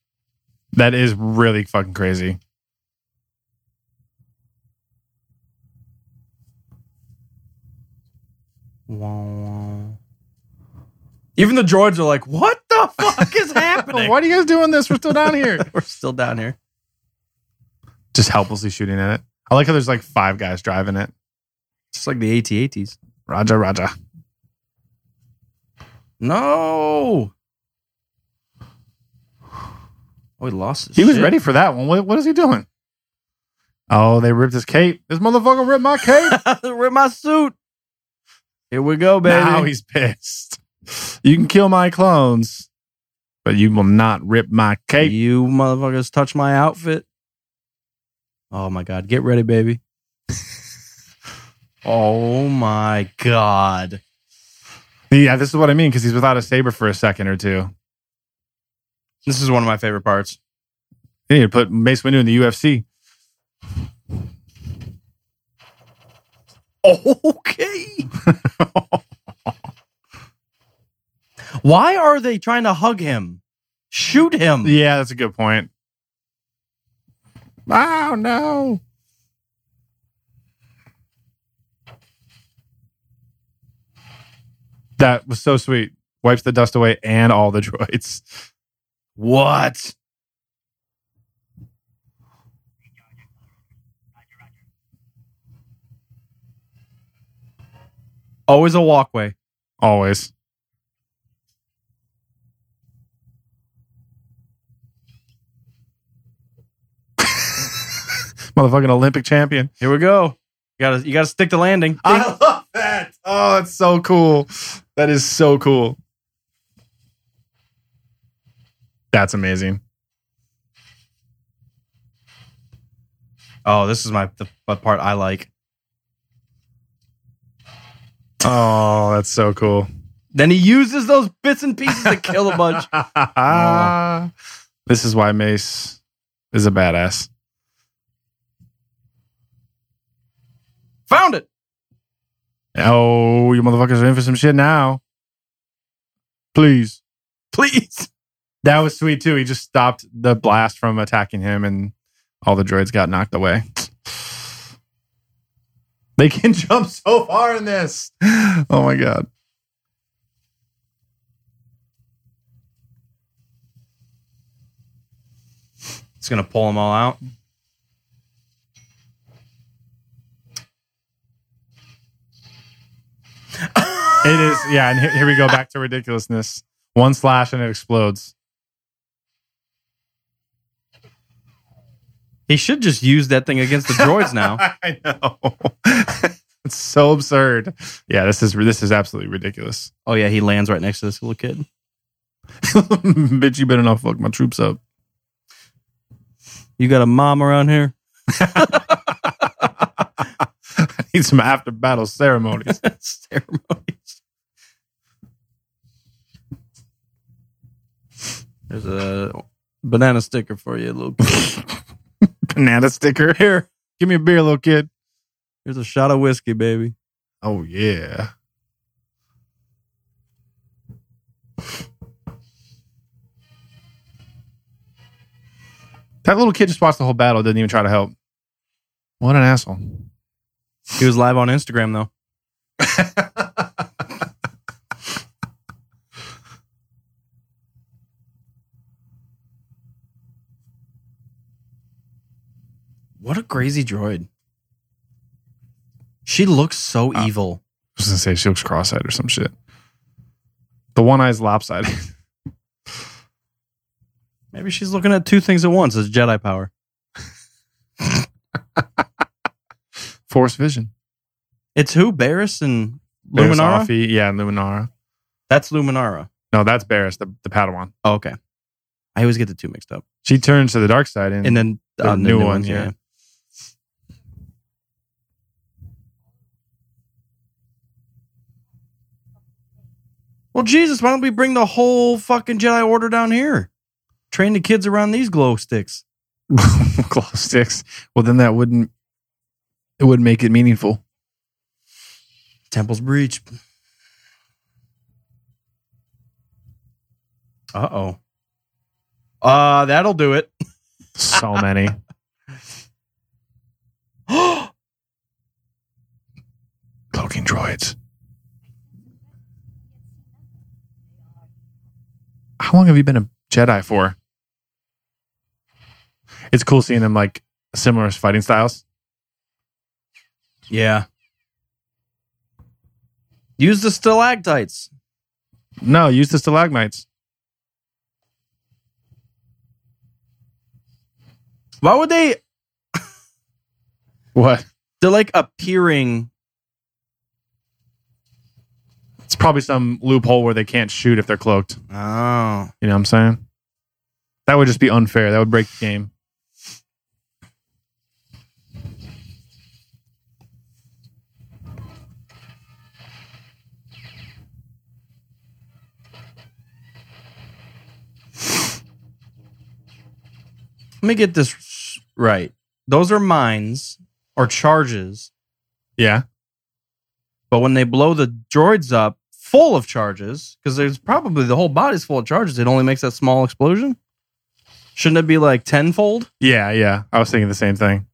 That is really fucking crazy. Wow. Even the droids are like, "What the fuck is happening?" Why are you guys doing this? We're still down here. We're still down here. Just helplessly shooting at it. I like how there's like five guys driving it. Just like the AT-ATs. Raja, Raja. No. Oh, he lost his He was shit. ready for that one. What, what is he doing? Oh, they ripped his cape. This motherfucker ripped my cape. ripped my suit. Here we go, baby. now he's pissed. You can kill my clones, but you will not rip my cape. You motherfuckers touch my outfit. Oh my god, get ready, baby. oh my god. Yeah, this is what I mean because he's without a saber for a second or two. This is one of my favorite parts. They need to put Mace Windu in the UFC. Okay. Why are they trying to hug him? Shoot him. yeah, that's a good point. Oh no! That was so sweet. Wipes the dust away and all the droids. What? Always a walkway. Always. Motherfucking Olympic champion. Here we go. You gotta you gotta stick the landing. I love that. Oh, that's so cool. That is so cool. That's amazing. Oh, this is my the, the part I like. Oh, that's so cool. Then he uses those bits and pieces to kill a bunch. This is why Mace is a badass. Found it. Oh, you motherfuckers are in for some shit now. Please. Please. That was sweet too. He just stopped the blast from attacking him and all the droids got knocked away. They can jump so far in this. Oh my god. It's gonna pull them all out. It is, yeah, and here, here we go back to ridiculousness. One slash and it explodes. He should just use that thing against the droids now. I know. it's so absurd. Yeah, this is this is absolutely ridiculous. Oh yeah, he lands right next to this little kid. Bitch, you better not fuck my troops up. You got a mom around here? Need some after battle ceremonies. Ceremonies. There's a banana sticker for you, little kid. Banana sticker. Here, Give me a beer, little kid. here's a shot of whiskey, baby. Oh yeah. That little kid just watched the whole battle, didn't even try to help. What an asshole. He was live on Instagram though. What a crazy droid. She looks so Uh, evil. I was gonna say she looks cross-eyed or some shit. The one eye's lopsided. Maybe she's looking at two things at once as Jedi power. Force Vision. It's who? Barriss and Luminara? Offee, yeah, Luminara. That's Luminara. No, that's Barriss, the, the Padawan. Oh, okay. I always get the two mixed up. She turns to the dark side and, And then the uh, the new new, ones, ones, yeah. yeah. Well, Jesus, why don't we bring the whole fucking Jedi Order down here? Train the kids around these glow sticks. glow sticks. Well, then that wouldn't it would make it meaningful. Temple's breach. Uh oh. Uh, that'll do it. So many. Cloaking droids. How long have you been a Jedi for? It's cool seeing them like similar fighting styles. Yeah. Use the stalactites. No, use the stalagmites. Why would they? What? They're like appearing. It's probably some loophole where they can't shoot if they're cloaked. Oh. You know what I'm saying? That would just be unfair. That would break the game. Let me get this right. Those are mines or charges, Yeah. but when they blow the droids up full of charges, because there's probably the whole body's full of charges, it only makes that small explosion. Shouldn't it be like tenfold? Yeah, yeah. I was thinking the same thing.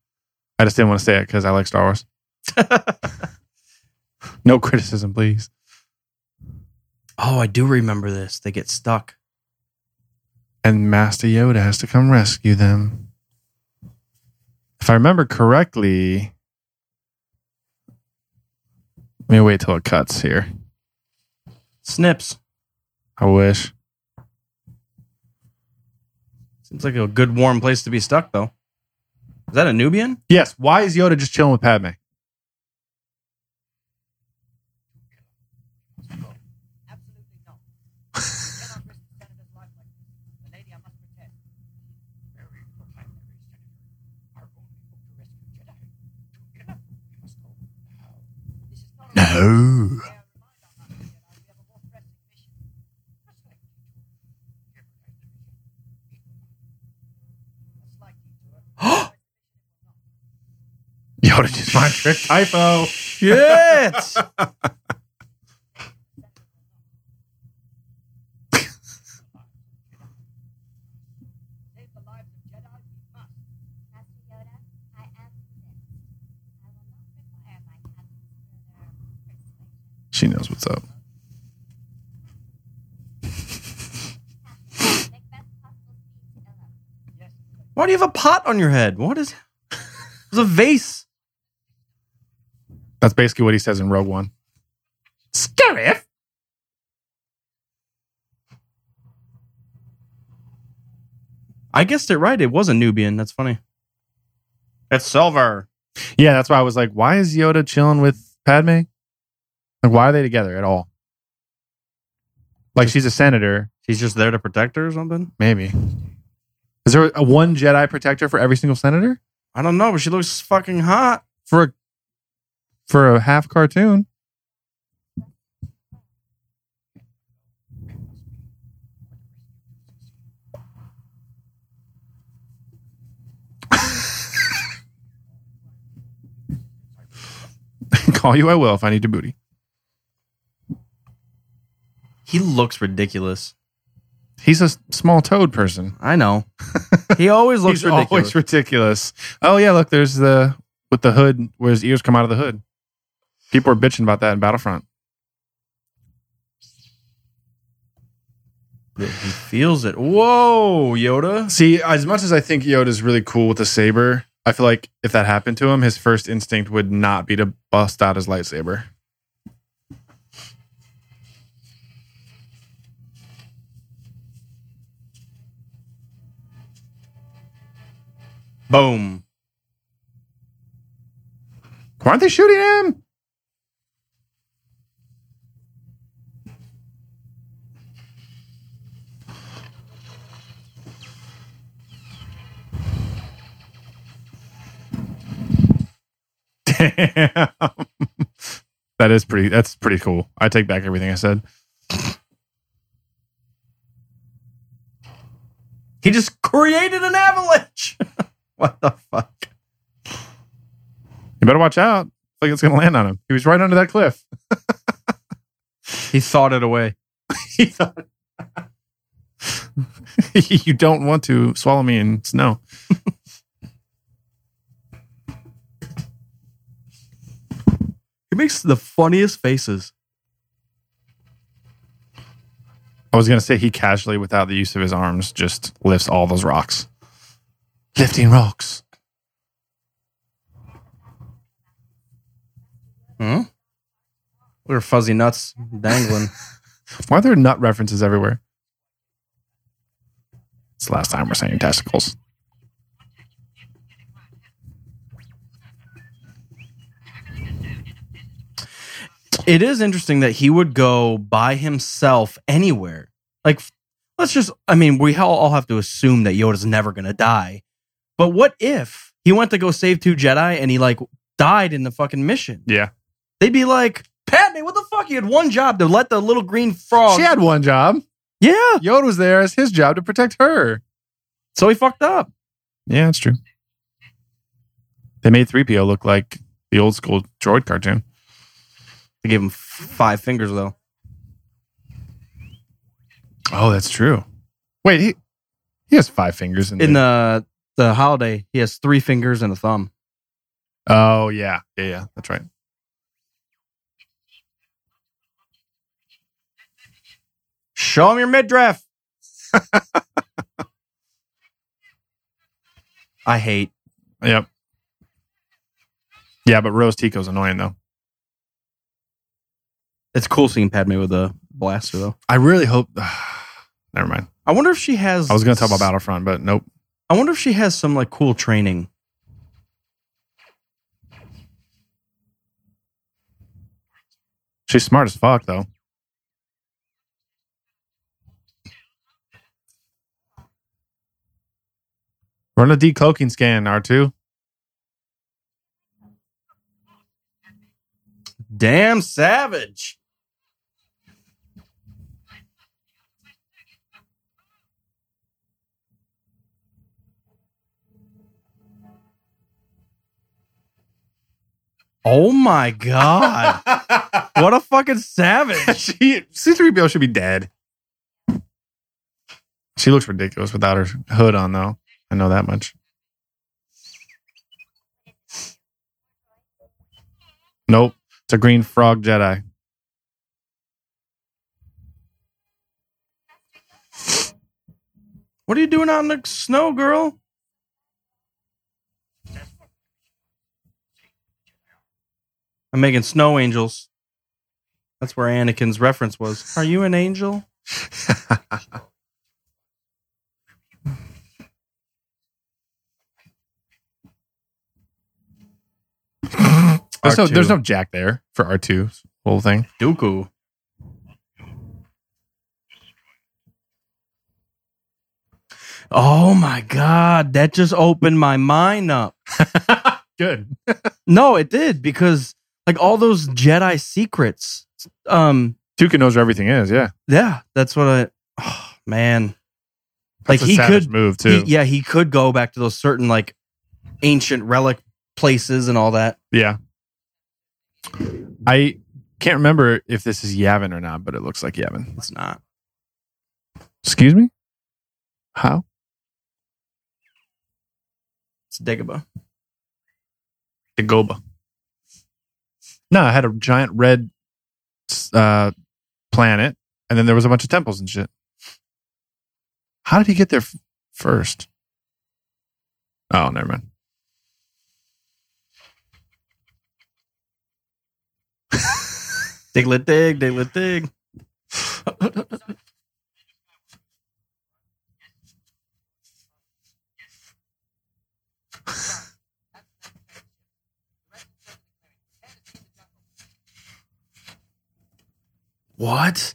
I just didn't want to say it because I like Star Wars. No criticism, please. Oh, I do remember this. They get stuck. And Master Yoda has to come rescue them. If I remember correctly, let me wait till it cuts here. Snips. I wish. Seems like a good warm place to be stuck, though. Is that a Nubian? Yes. Why is Yoda just chilling with Padme? Absolutely not. I cannot risk the senator's life like this. The lady I must protect. Very primary senator. Our only hope to rescue Jedi. To Ilum, we must go now. This is not a No. May I remind our Master Jedi we have a more pressing mission. Just like Detour. Give her that division. That's like detour. Yoda just my trick typo. Shit! Save the lives of Jedi we must. Master Yoda, I am convinced. I will not require my captain's further persuasion. She knows what's up. Captain, make best possible speed to Yes, Why do you have a pot on your head? What is? It? It's a vase. That's basically what he says in Rogue One. Scarif. I guessed it right. It was a Nubian. That's funny. It's silver. Yeah, that's why I was like, why is Yoda chilling with Padme? Like, why are they together at all? Like, she's a senator, He's just there to protect her or something. maybe. Is there a one Jedi protector for every single senator I don't know, but she looks fucking hot. for a for a half cartoon? Call you, I will if I need your booty. He looks ridiculous. He's a small toad person. I know. He always looks He's ridiculous. always ridiculous. Oh yeah, look, there's the with the hood where his ears come out of the hood. People are bitching about that in Battlefront. he feels it. Whoa, Yoda. See, as much as I think Yoda's really cool with the saber, I feel like if that happened to him, his first instinct would not be to bust out his lightsaber. Boom. Aren't they shooting him? Damn. That is pretty that's pretty cool. I take back everything I said. He just created an avalanche. what the fuck? You better watch out. I think it's gonna land on him. He was right under that cliff. He thought it away. he thought you don't want to swallow me in snow. He makes the funniest faces. I was gonna say he casually, without the use of his arms, just lifts all those rocks. Lifting rocks. Hmm? We're fuzzy nuts dangling. Why are there nut references everywhere? It's the last time we're saying testicles. it is interesting that he would go by himself anywhere. Like, let's just, I mean, we all all have to assume that Yoda's never going to die. But what if he went to go save two Jedi and he, like, died in the fucking mission? Yeah. They'd be like, Padme, what the fuck? You had one job to let the little green frog. She had one job. yeah. Yoda was there as his job to protect her. So he fucked up. Yeah, that's true. They made 3PO look like the old school droid cartoon. They gave him five fingers, though. Oh, that's true. Wait, he he has five fingers in, In the. The, holiday, he has three fingers and a thumb. Oh yeah, yeah, yeah. That's right. Show him your midriff. I hate. Yep. Yeah, but Rose Tico's annoying though. It's cool seeing Padme with a blaster, though. I really hope. Never mind. I wonder if she has. I was going to talk about Battlefront, but nope. I wonder if she has some like cool training. She's smart as fuck though. Run a decloaking scan, R2. Damn savage. Oh my god. what a fucking savage. she C3PO should be dead. She looks ridiculous without her hood on though. I know that much. Nope. It's a green frog Jedi. What are you doing out in the snow, girl? I'm making snow angels. That's where Anakin's reference was. Are you an angel? There's no, there's no Jack there for R2's whole thing. Dooku. Oh my god, that just opened my mind up. Good. No, it did because like all those Jedi secrets. Um, Dooku knows where everything is. Yeah. yeah, that's what I. Oh man, That's like he could move he- too. yeah, he could go back to those certain like ancient relic places and all that. Yeah. I can't remember if this is Yavin or not, but it looks like Yavin. It's not. Excuse me? How? It's Dagobah. Dagobah. No, I had a giant red uh, planet, and then there was a bunch of temples and shit. How did he get there f- first? Oh, never mind. Diglett dig, diglett dig. What?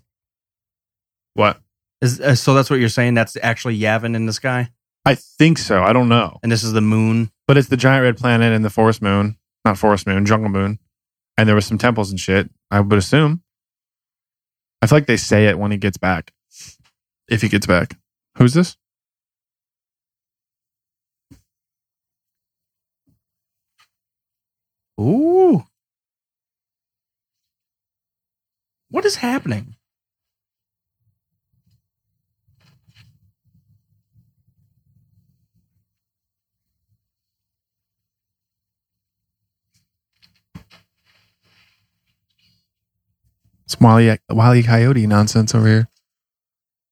What? Is uh, so that's what you're saying? That's actually Yavin in the sky, I think so. I don't know. and this is the moon. But it's the giant red planet and the forest moon. Not forest moon, jungle moon. And there was some temples and shit. I would assume. I feel like they say it when he gets back. If he gets back. Who's this? Ooh. What is happening? It's Wily, Wily Coyote nonsense over here.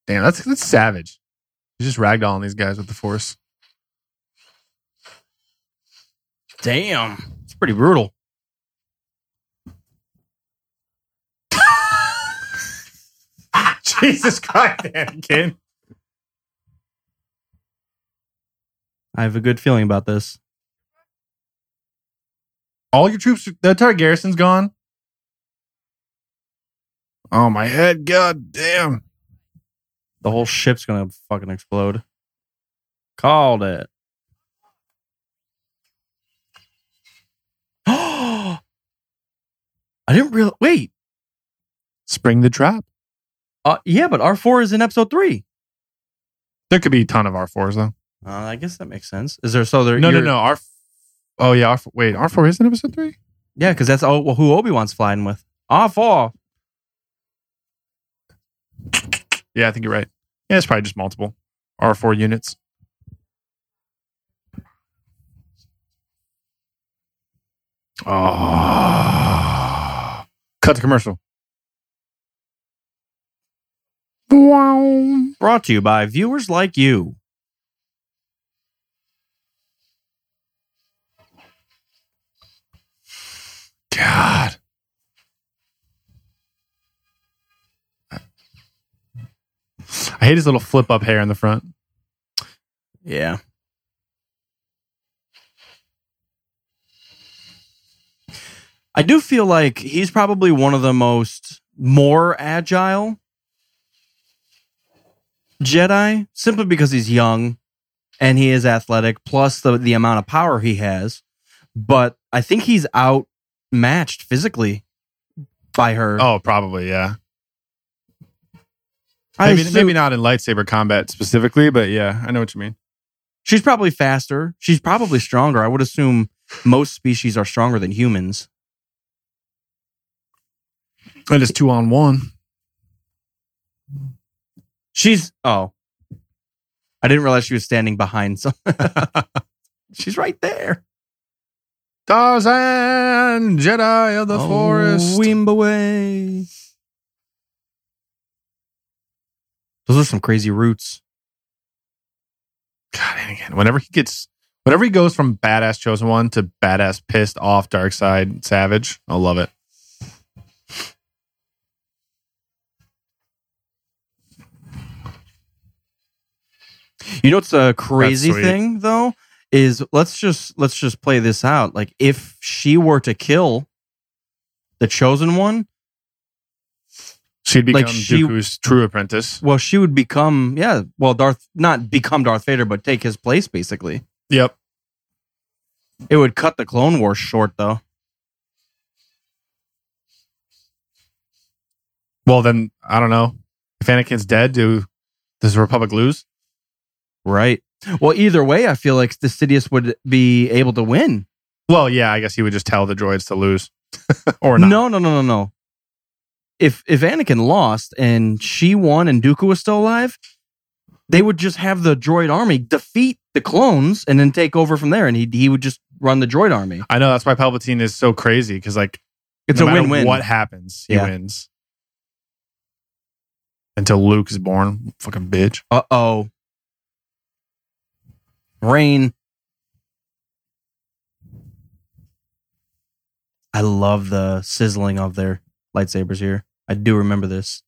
Damn, that's that's savage. He's just ragdolling these guys with the force. Damn. It's pretty brutal. Jesus Christ, Anakin. I have a good feeling about this. All your troops, the entire garrison's gone. Oh, my head. God damn. The whole ship's gonna fucking explode. Called it. I didn't real wait. Spring the trap. Uh, yeah, but R four is in episode three. There could be a ton of R4s, though. Uh, I guess that makes sense. Is there so there? No, no, no. R. Oh yeah. R4, wait, R4 is in episode three. Yeah, because that's all, who Obi Wan's flying with. R four. Yeah, I think you're right. Yeah, it's probably just multiple R4 units. Oh. Cut the commercial. Brought to you by viewers like you. God. I hate his little flip up hair in the front. Yeah. I do feel like he's probably one of the most more agile Jedi simply because he's young and he is athletic plus the the amount of power he has. But I think he's outmatched physically by her. Oh, probably, yeah. I Maybe, assume- maybe not in lightsaber combat specifically, but yeah, I know what you mean. She's probably faster. She's probably stronger. I would assume most species are stronger than humans. And it's two on one. She's oh. I didn't realize she was standing behind some She's right there. Tarzan, Jedi of the oh, forest. Oh, Wimbaway. Those are some crazy roots. God, again, Whenever he gets, whenever he goes from badass chosen one to badass pissed off dark side savage, I love it. You know what's a crazy thing though is let's just let's just play this out. Like if she were to kill the chosen one, She'd become Like she- Dooku's true apprentice. well, she would become yeah, well, Darth not become Darth Vader, but take his place basically. Yep. It would cut the Clone Wars short though. Well, then I don't know. If Anakin's dead, do does the Republic lose? Right. Well, either way, I feel like the Sidious would be able to win. Well, yeah, I guess he would just tell the droids to lose, or not. No, no, no, no, no. If if Anakin lost and she won and Dooku was still alive, they would just have the droid army defeat the clones and then take over from there, and he he would just run the droid army. I know that's why Palpatine is so crazy because like It's no a win-win. What happens? He Yeah. wins until Luke is born. Fucking bitch. Uh oh. Rain. I love the sizzling of their lightsabers here. I do remember this.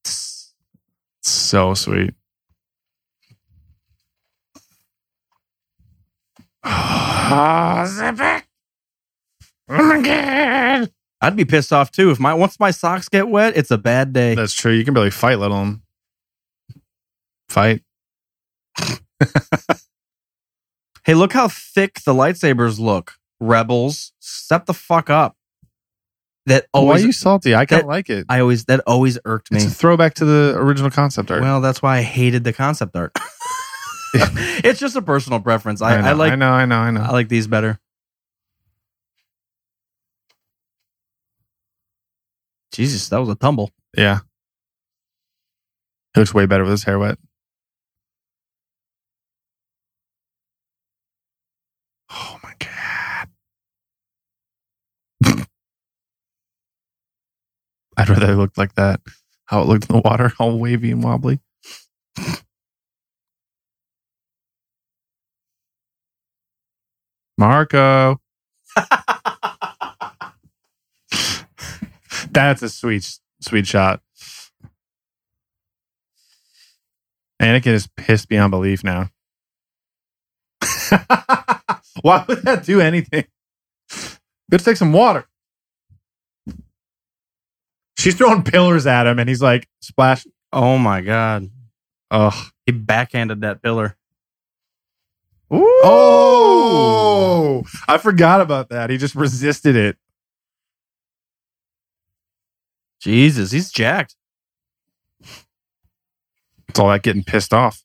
So sweet. Oh my god. I'd be pissed off too if my once my socks get wet, it's a bad day. That's true. You can barely fight, let alone fight. Hey, look how thick the lightsabers look. Rebels, step the fuck up. That Why always are you salty? I kind of like it. I always that always irked me. It's a throwback to the original concept art. Well, that's why I hated the concept art. it's just a personal preference. I, know, I like I know. I know. I know. I like these better. Jesus, that was a tumble. Yeah. He looks way better with his hair wet. I'd rather it looked like that. How it looked in the water, all wavy and wobbly. Marco. That's a sweet, sweet shot. Anakin is pissed beyond belief now. Why would that do anything? Let's take some water. She's throwing pillars at him, and he's like, splash. Oh my god. Ugh. He backhanded that pillar. Oh, I forgot about that. He just resisted it. Jesus, he's jacked. It's all that getting pissed off.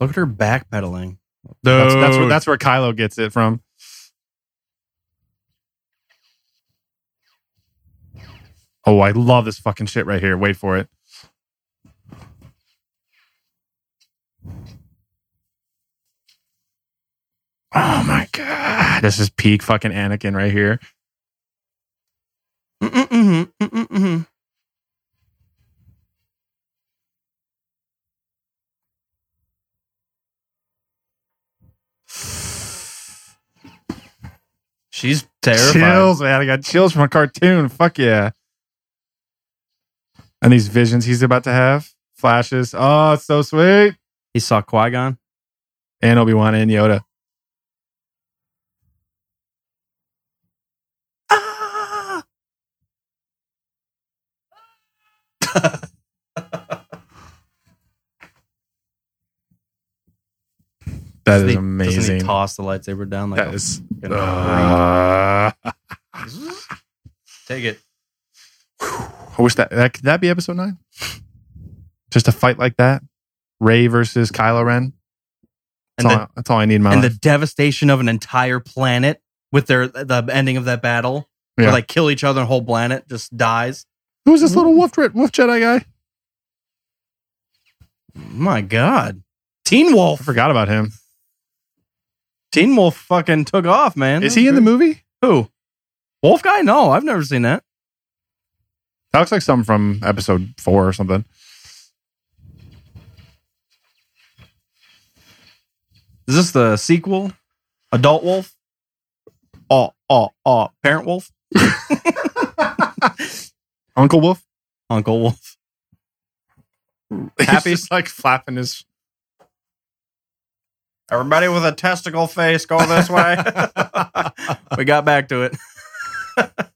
Look at her backpedaling. That's, that's where Dude. that's where Kylo gets it from. Oh, I love this fucking shit right here. Wait for it. Oh my god, this is peak fucking Anakin right here. Mm-mm-mm, mm-mm-mm. Mm-hmm, mm-hmm. She's terrified. Chills, man. I got chills from a cartoon. Fuck yeah. And these visions he's about to have, flashes. Oh, it's so sweet. He saw Qui Gon. And Obi Wan and Yoda. Ah! That is he- amazing. He toss the lightsaber down like that a is. Uh. Take it. I wish that, that could that be episode nine. Just a fight like that, Rey versus Kylo Ren. That's, And all, the, that's all I need in my and the devastation of an entire planet with their the ending of that battle. Yeah. Where like kill each other and whole planet just dies. Who's this little wolf, wolf Jedi guy? My God. Teen I Wolf. forgot about him. Teen Wolf fucking took off, man. Is he in the movie? Who? Wolf guy? No, I've never seen that. That looks like something from episode four or something. Is this the sequel? Adult Wolf? Oh, oh, oh. Parent Wolf? Uncle Wolf. Uncle Wolf. He's Happy? just like flapping his. Everybody with a testicle face, go this way. we got back to it.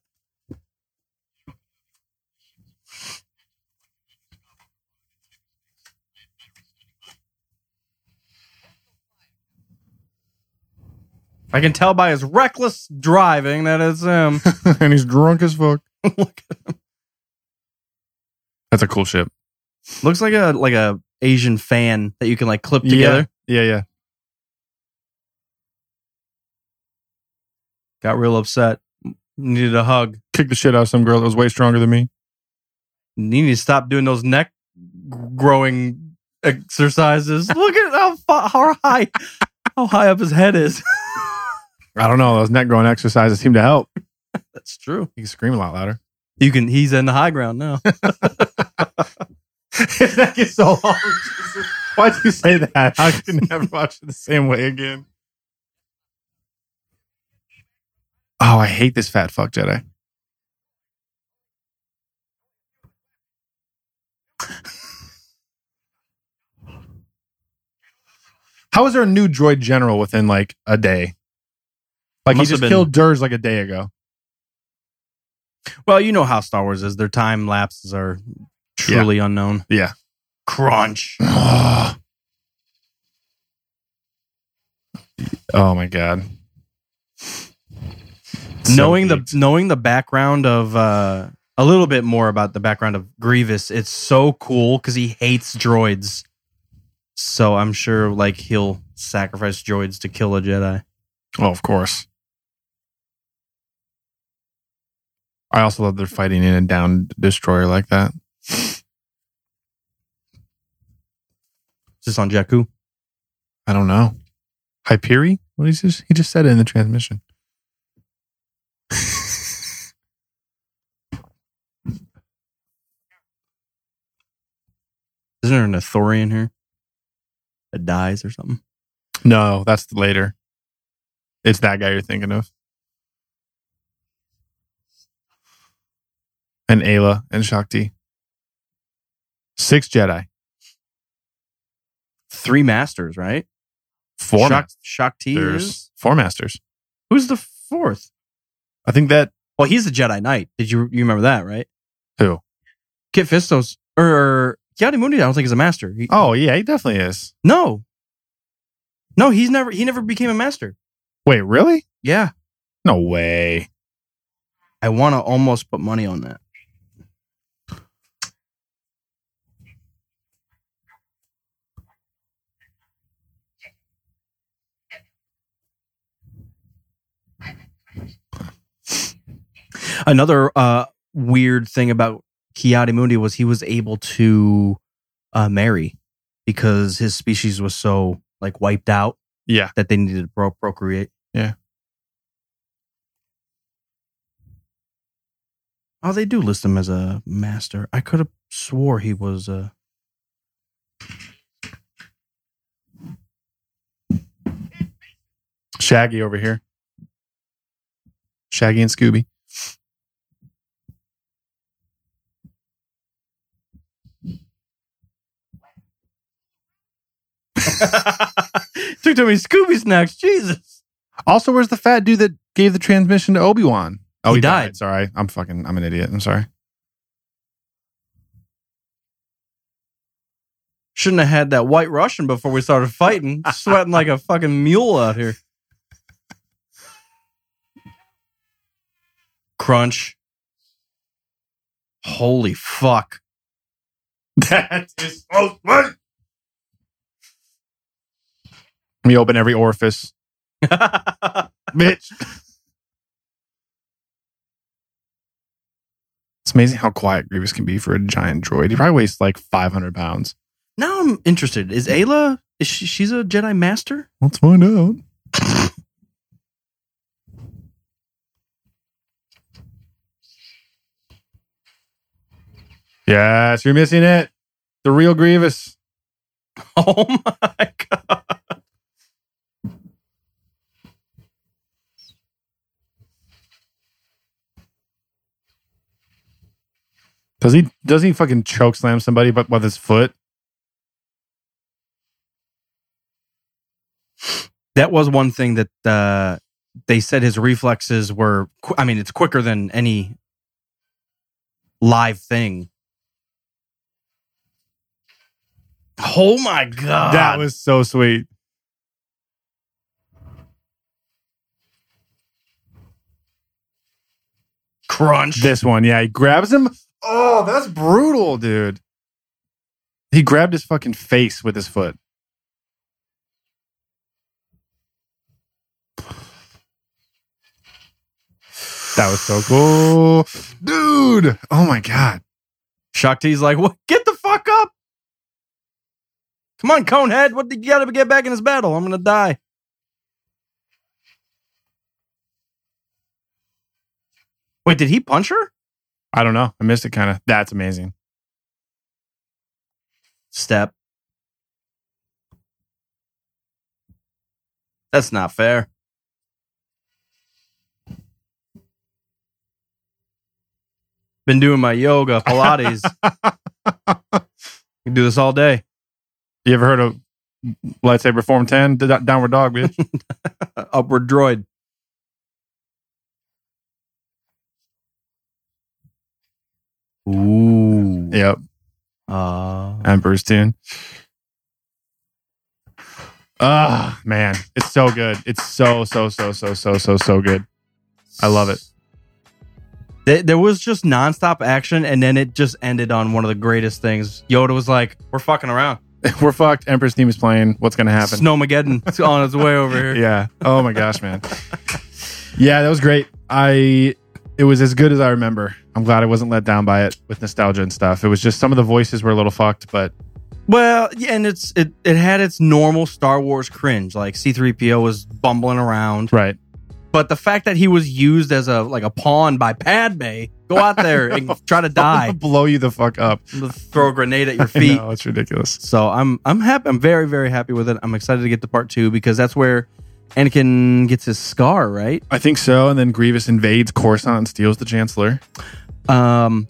I can tell by his reckless driving that it's him. and he's drunk as fuck. Look at him. That's a cool ship. Looks like a like a Asian fan that you can like clip together. Yeah, yeah. Got real upset. Needed a hug. Kick the shit out of some girl that was way stronger than me. You need to stop doing those neck growing exercises. Look at how fa- how high how high up his head is. I don't know. Those neck growing exercises seem to help. That's true. He can scream a lot louder. You can. He's in the high ground now. His neck is so long. Jesus. Why'd you say that? I can never watch it the same way again. Oh, I hate this fat fuck Jedi. How is there a new droid general within like a day? Like he just been- killed Durge like a day ago. Well, you know how Star Wars is. Their time lapses are truly unknown. Yeah. Crunch. oh my god. So knowing the knowing the background of uh a little bit more about the background of Grievous, it's so cool because he hates droids. So I'm sure like he'll sacrifice droids to kill a Jedi. Oh, of course. I also love their fighting in a down destroyer like that. Is this on Jakku. I don't know. Hypori? What is this? He just said it in the transmission. Isn't there an Ithorian here that dies or something? No, that's later. It's that guy you're thinking of. And Aayla and Shaak Ti. Six Jedi. Three masters, right? Four Shak- Shaak Ti is? Four masters. Who's the fourth? I think that Well, he's the Jedi Knight. Did you you remember that, right? who? Kit Fistos or Ki-Adi-Mundi, I don't think is a master. He- Oh yeah, he definitely is. no. No, he's never he never became a master. Wait, really? Yeah. No way. I want to almost put money on that. Another uh, weird thing about Ki-Adi-Mundi was he was able to uh, marry because his species was so like wiped out Yeah. that they needed to pro- procreate. Yeah. Oh, they do list him as a master. I could have swore he was a. Shaggy over here. Shaggy and Scooby. Took too many Scooby snacks. Jesus. Also, where's the fat dude that gave the transmission to Obi Wan? Oh, He he, died. died. Sorry, I'm fucking. I'm an idiot. I'm sorry. Shouldn't have had that white Russian before we started fighting. Sweating like a fucking mule out here. Crunch. Holy fuck. That is so funny. We open every orifice, bitch. It's amazing how quiet Grievous can be for a giant droid. He probably weighs like 500 pounds. now I'm interested. Is Aayla is she she's a Jedi master? Let's find out. Yes, you're missing it. The real Grievous. Oh my god. Does he does he fucking choke slam somebody but with his foot? That was one thing that uh, they said his reflexes were. Qu- I mean, it's quicker than any live thing. Oh my god! that was so sweet. crunch. This one, yeah, he grabs him. Oh, that's brutal, dude. He grabbed his fucking face with his foot. That was so cool. Dude. Oh my god. Shaak Ti's like, "What? Get the fuck up! Come on, Conehead! What? did You gotta get back in this battle. I'm gonna die." Wait, did he punch her? I don't know. I missed it kind of. That's amazing. Step. That's not fair. Been doing my yoga, Pilates. can do this all day. You ever heard of mm, lightsaber form 10? D- downward dog, bitch. Upward droid. Yep. Uh, Emperor's tune. Ah, man, it's so good. It's so so so so so so so good. I love it. There, there was just nonstop action, and then it just ended on one of the greatest things. Yoda was like, "We're fucking around. We're fucked. Emperor's theme is playing. What's gonna happen? Snowmageddon's on its way over here." Yeah. Oh my gosh, man. Yeah, that was great. I it was as good as I remember. I'm glad I wasn't let down by it with nostalgia and stuff. It was just some of the voices were a little fucked, but Well, yeah, and it's it it had its normal Star Wars cringe. Like C3PO was bumbling around, right. but the fact that he was used as a like a pawn by Padme, go out there and try to die, blow you the fuck up. throw a grenade at your feet. know, it's ridiculous. So I'm I'm happy. I'm very very happy with it. I'm excited to get to part two because that's where Anakin gets his scar. Right. I think so. And then Grievous invades Coruscant and steals the Chancellor. Um.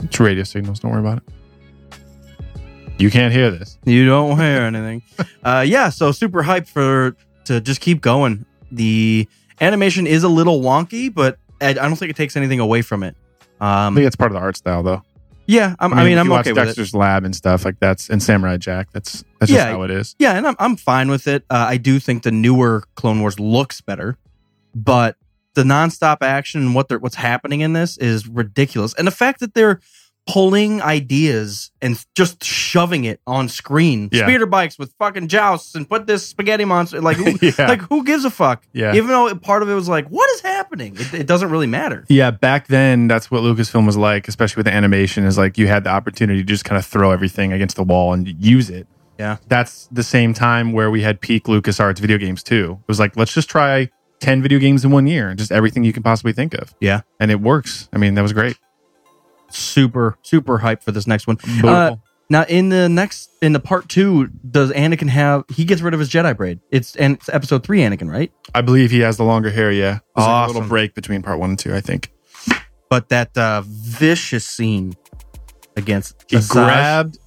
It's radio signals. Don't worry about it. You can't hear this. You don't hear anything. uh, yeah, so super hyped for to just keep going. The animation is a little wonky, but I, I don't think it takes anything away from it. Um, I think it's part of the art style, though. Yeah, I'm, I mean, you watch okay with it. Dexter's Lab and stuff like that's and Samurai Jack. That's that's just Yeah. how it is. Yeah, and I'm I'm fine with it. Uh, I do think the newer Clone Wars looks better, but the nonstop action and what they're what's happening in this is ridiculous. And the fact that they're pulling ideas and just shoving it on screen, Yeah. speeder bikes with fucking jousts, and put this spaghetti monster like who, Yeah. like who gives a fuck? Yeah. Even though part of it was like, what is happening? It, it doesn't really matter. Yeah, back then that's what Lucasfilm was like, especially with the animation, is like you had the opportunity to just kind of throw everything against the wall and use it. Yeah. That's the same time where we had peak LucasArts video games too. It was like, let's just try 10 video games in one year just everything you can possibly think of. Yeah. And it works. I mean, that was great. Super super hyped for this next one. Uh, Now, in the next, in the part two, does Anakin have? He gets rid of his Jedi braid. It's and it's episode three, Anakin, right? I believe he has the longer hair, yeah. There's like a little break between part one and two, I think. But that uh, vicious scene against He Asajj- grabbed.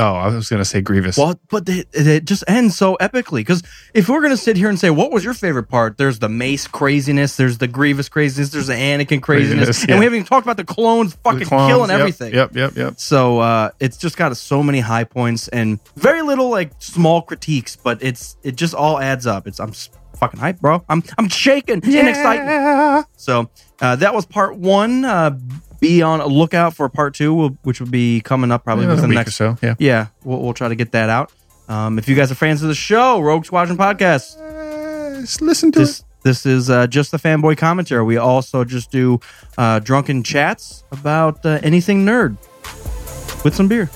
Oh, I was going to say Grievous. Well, but it, it just ends so epically. Because if we're gonna sit here and say what was your favorite part, there's the Mace craziness, there's the Grievous craziness, there's the Anakin craziness, Craziness, and we haven't even talked about the clones The fucking clones, killing yep, everything. Yep, yep, yep. So uh, it's just got so many high points and very little like small critiques, but it's it just all adds up. It's I'm fucking hyped, bro. I'm I'm shaking in excitement. So uh, that was part one. Uh, be on a lookout for part two, which will be coming up probably Yeah, a within the week next. or so, yeah. Yeah, we'll, we'll try to get that out. Um, if you guys are fans of the show, Rogue Squadron podcast, Uh, listen to this this is uh, just the fanboy commentary. We also just do uh, drunken chats about uh, anything nerd with some beer.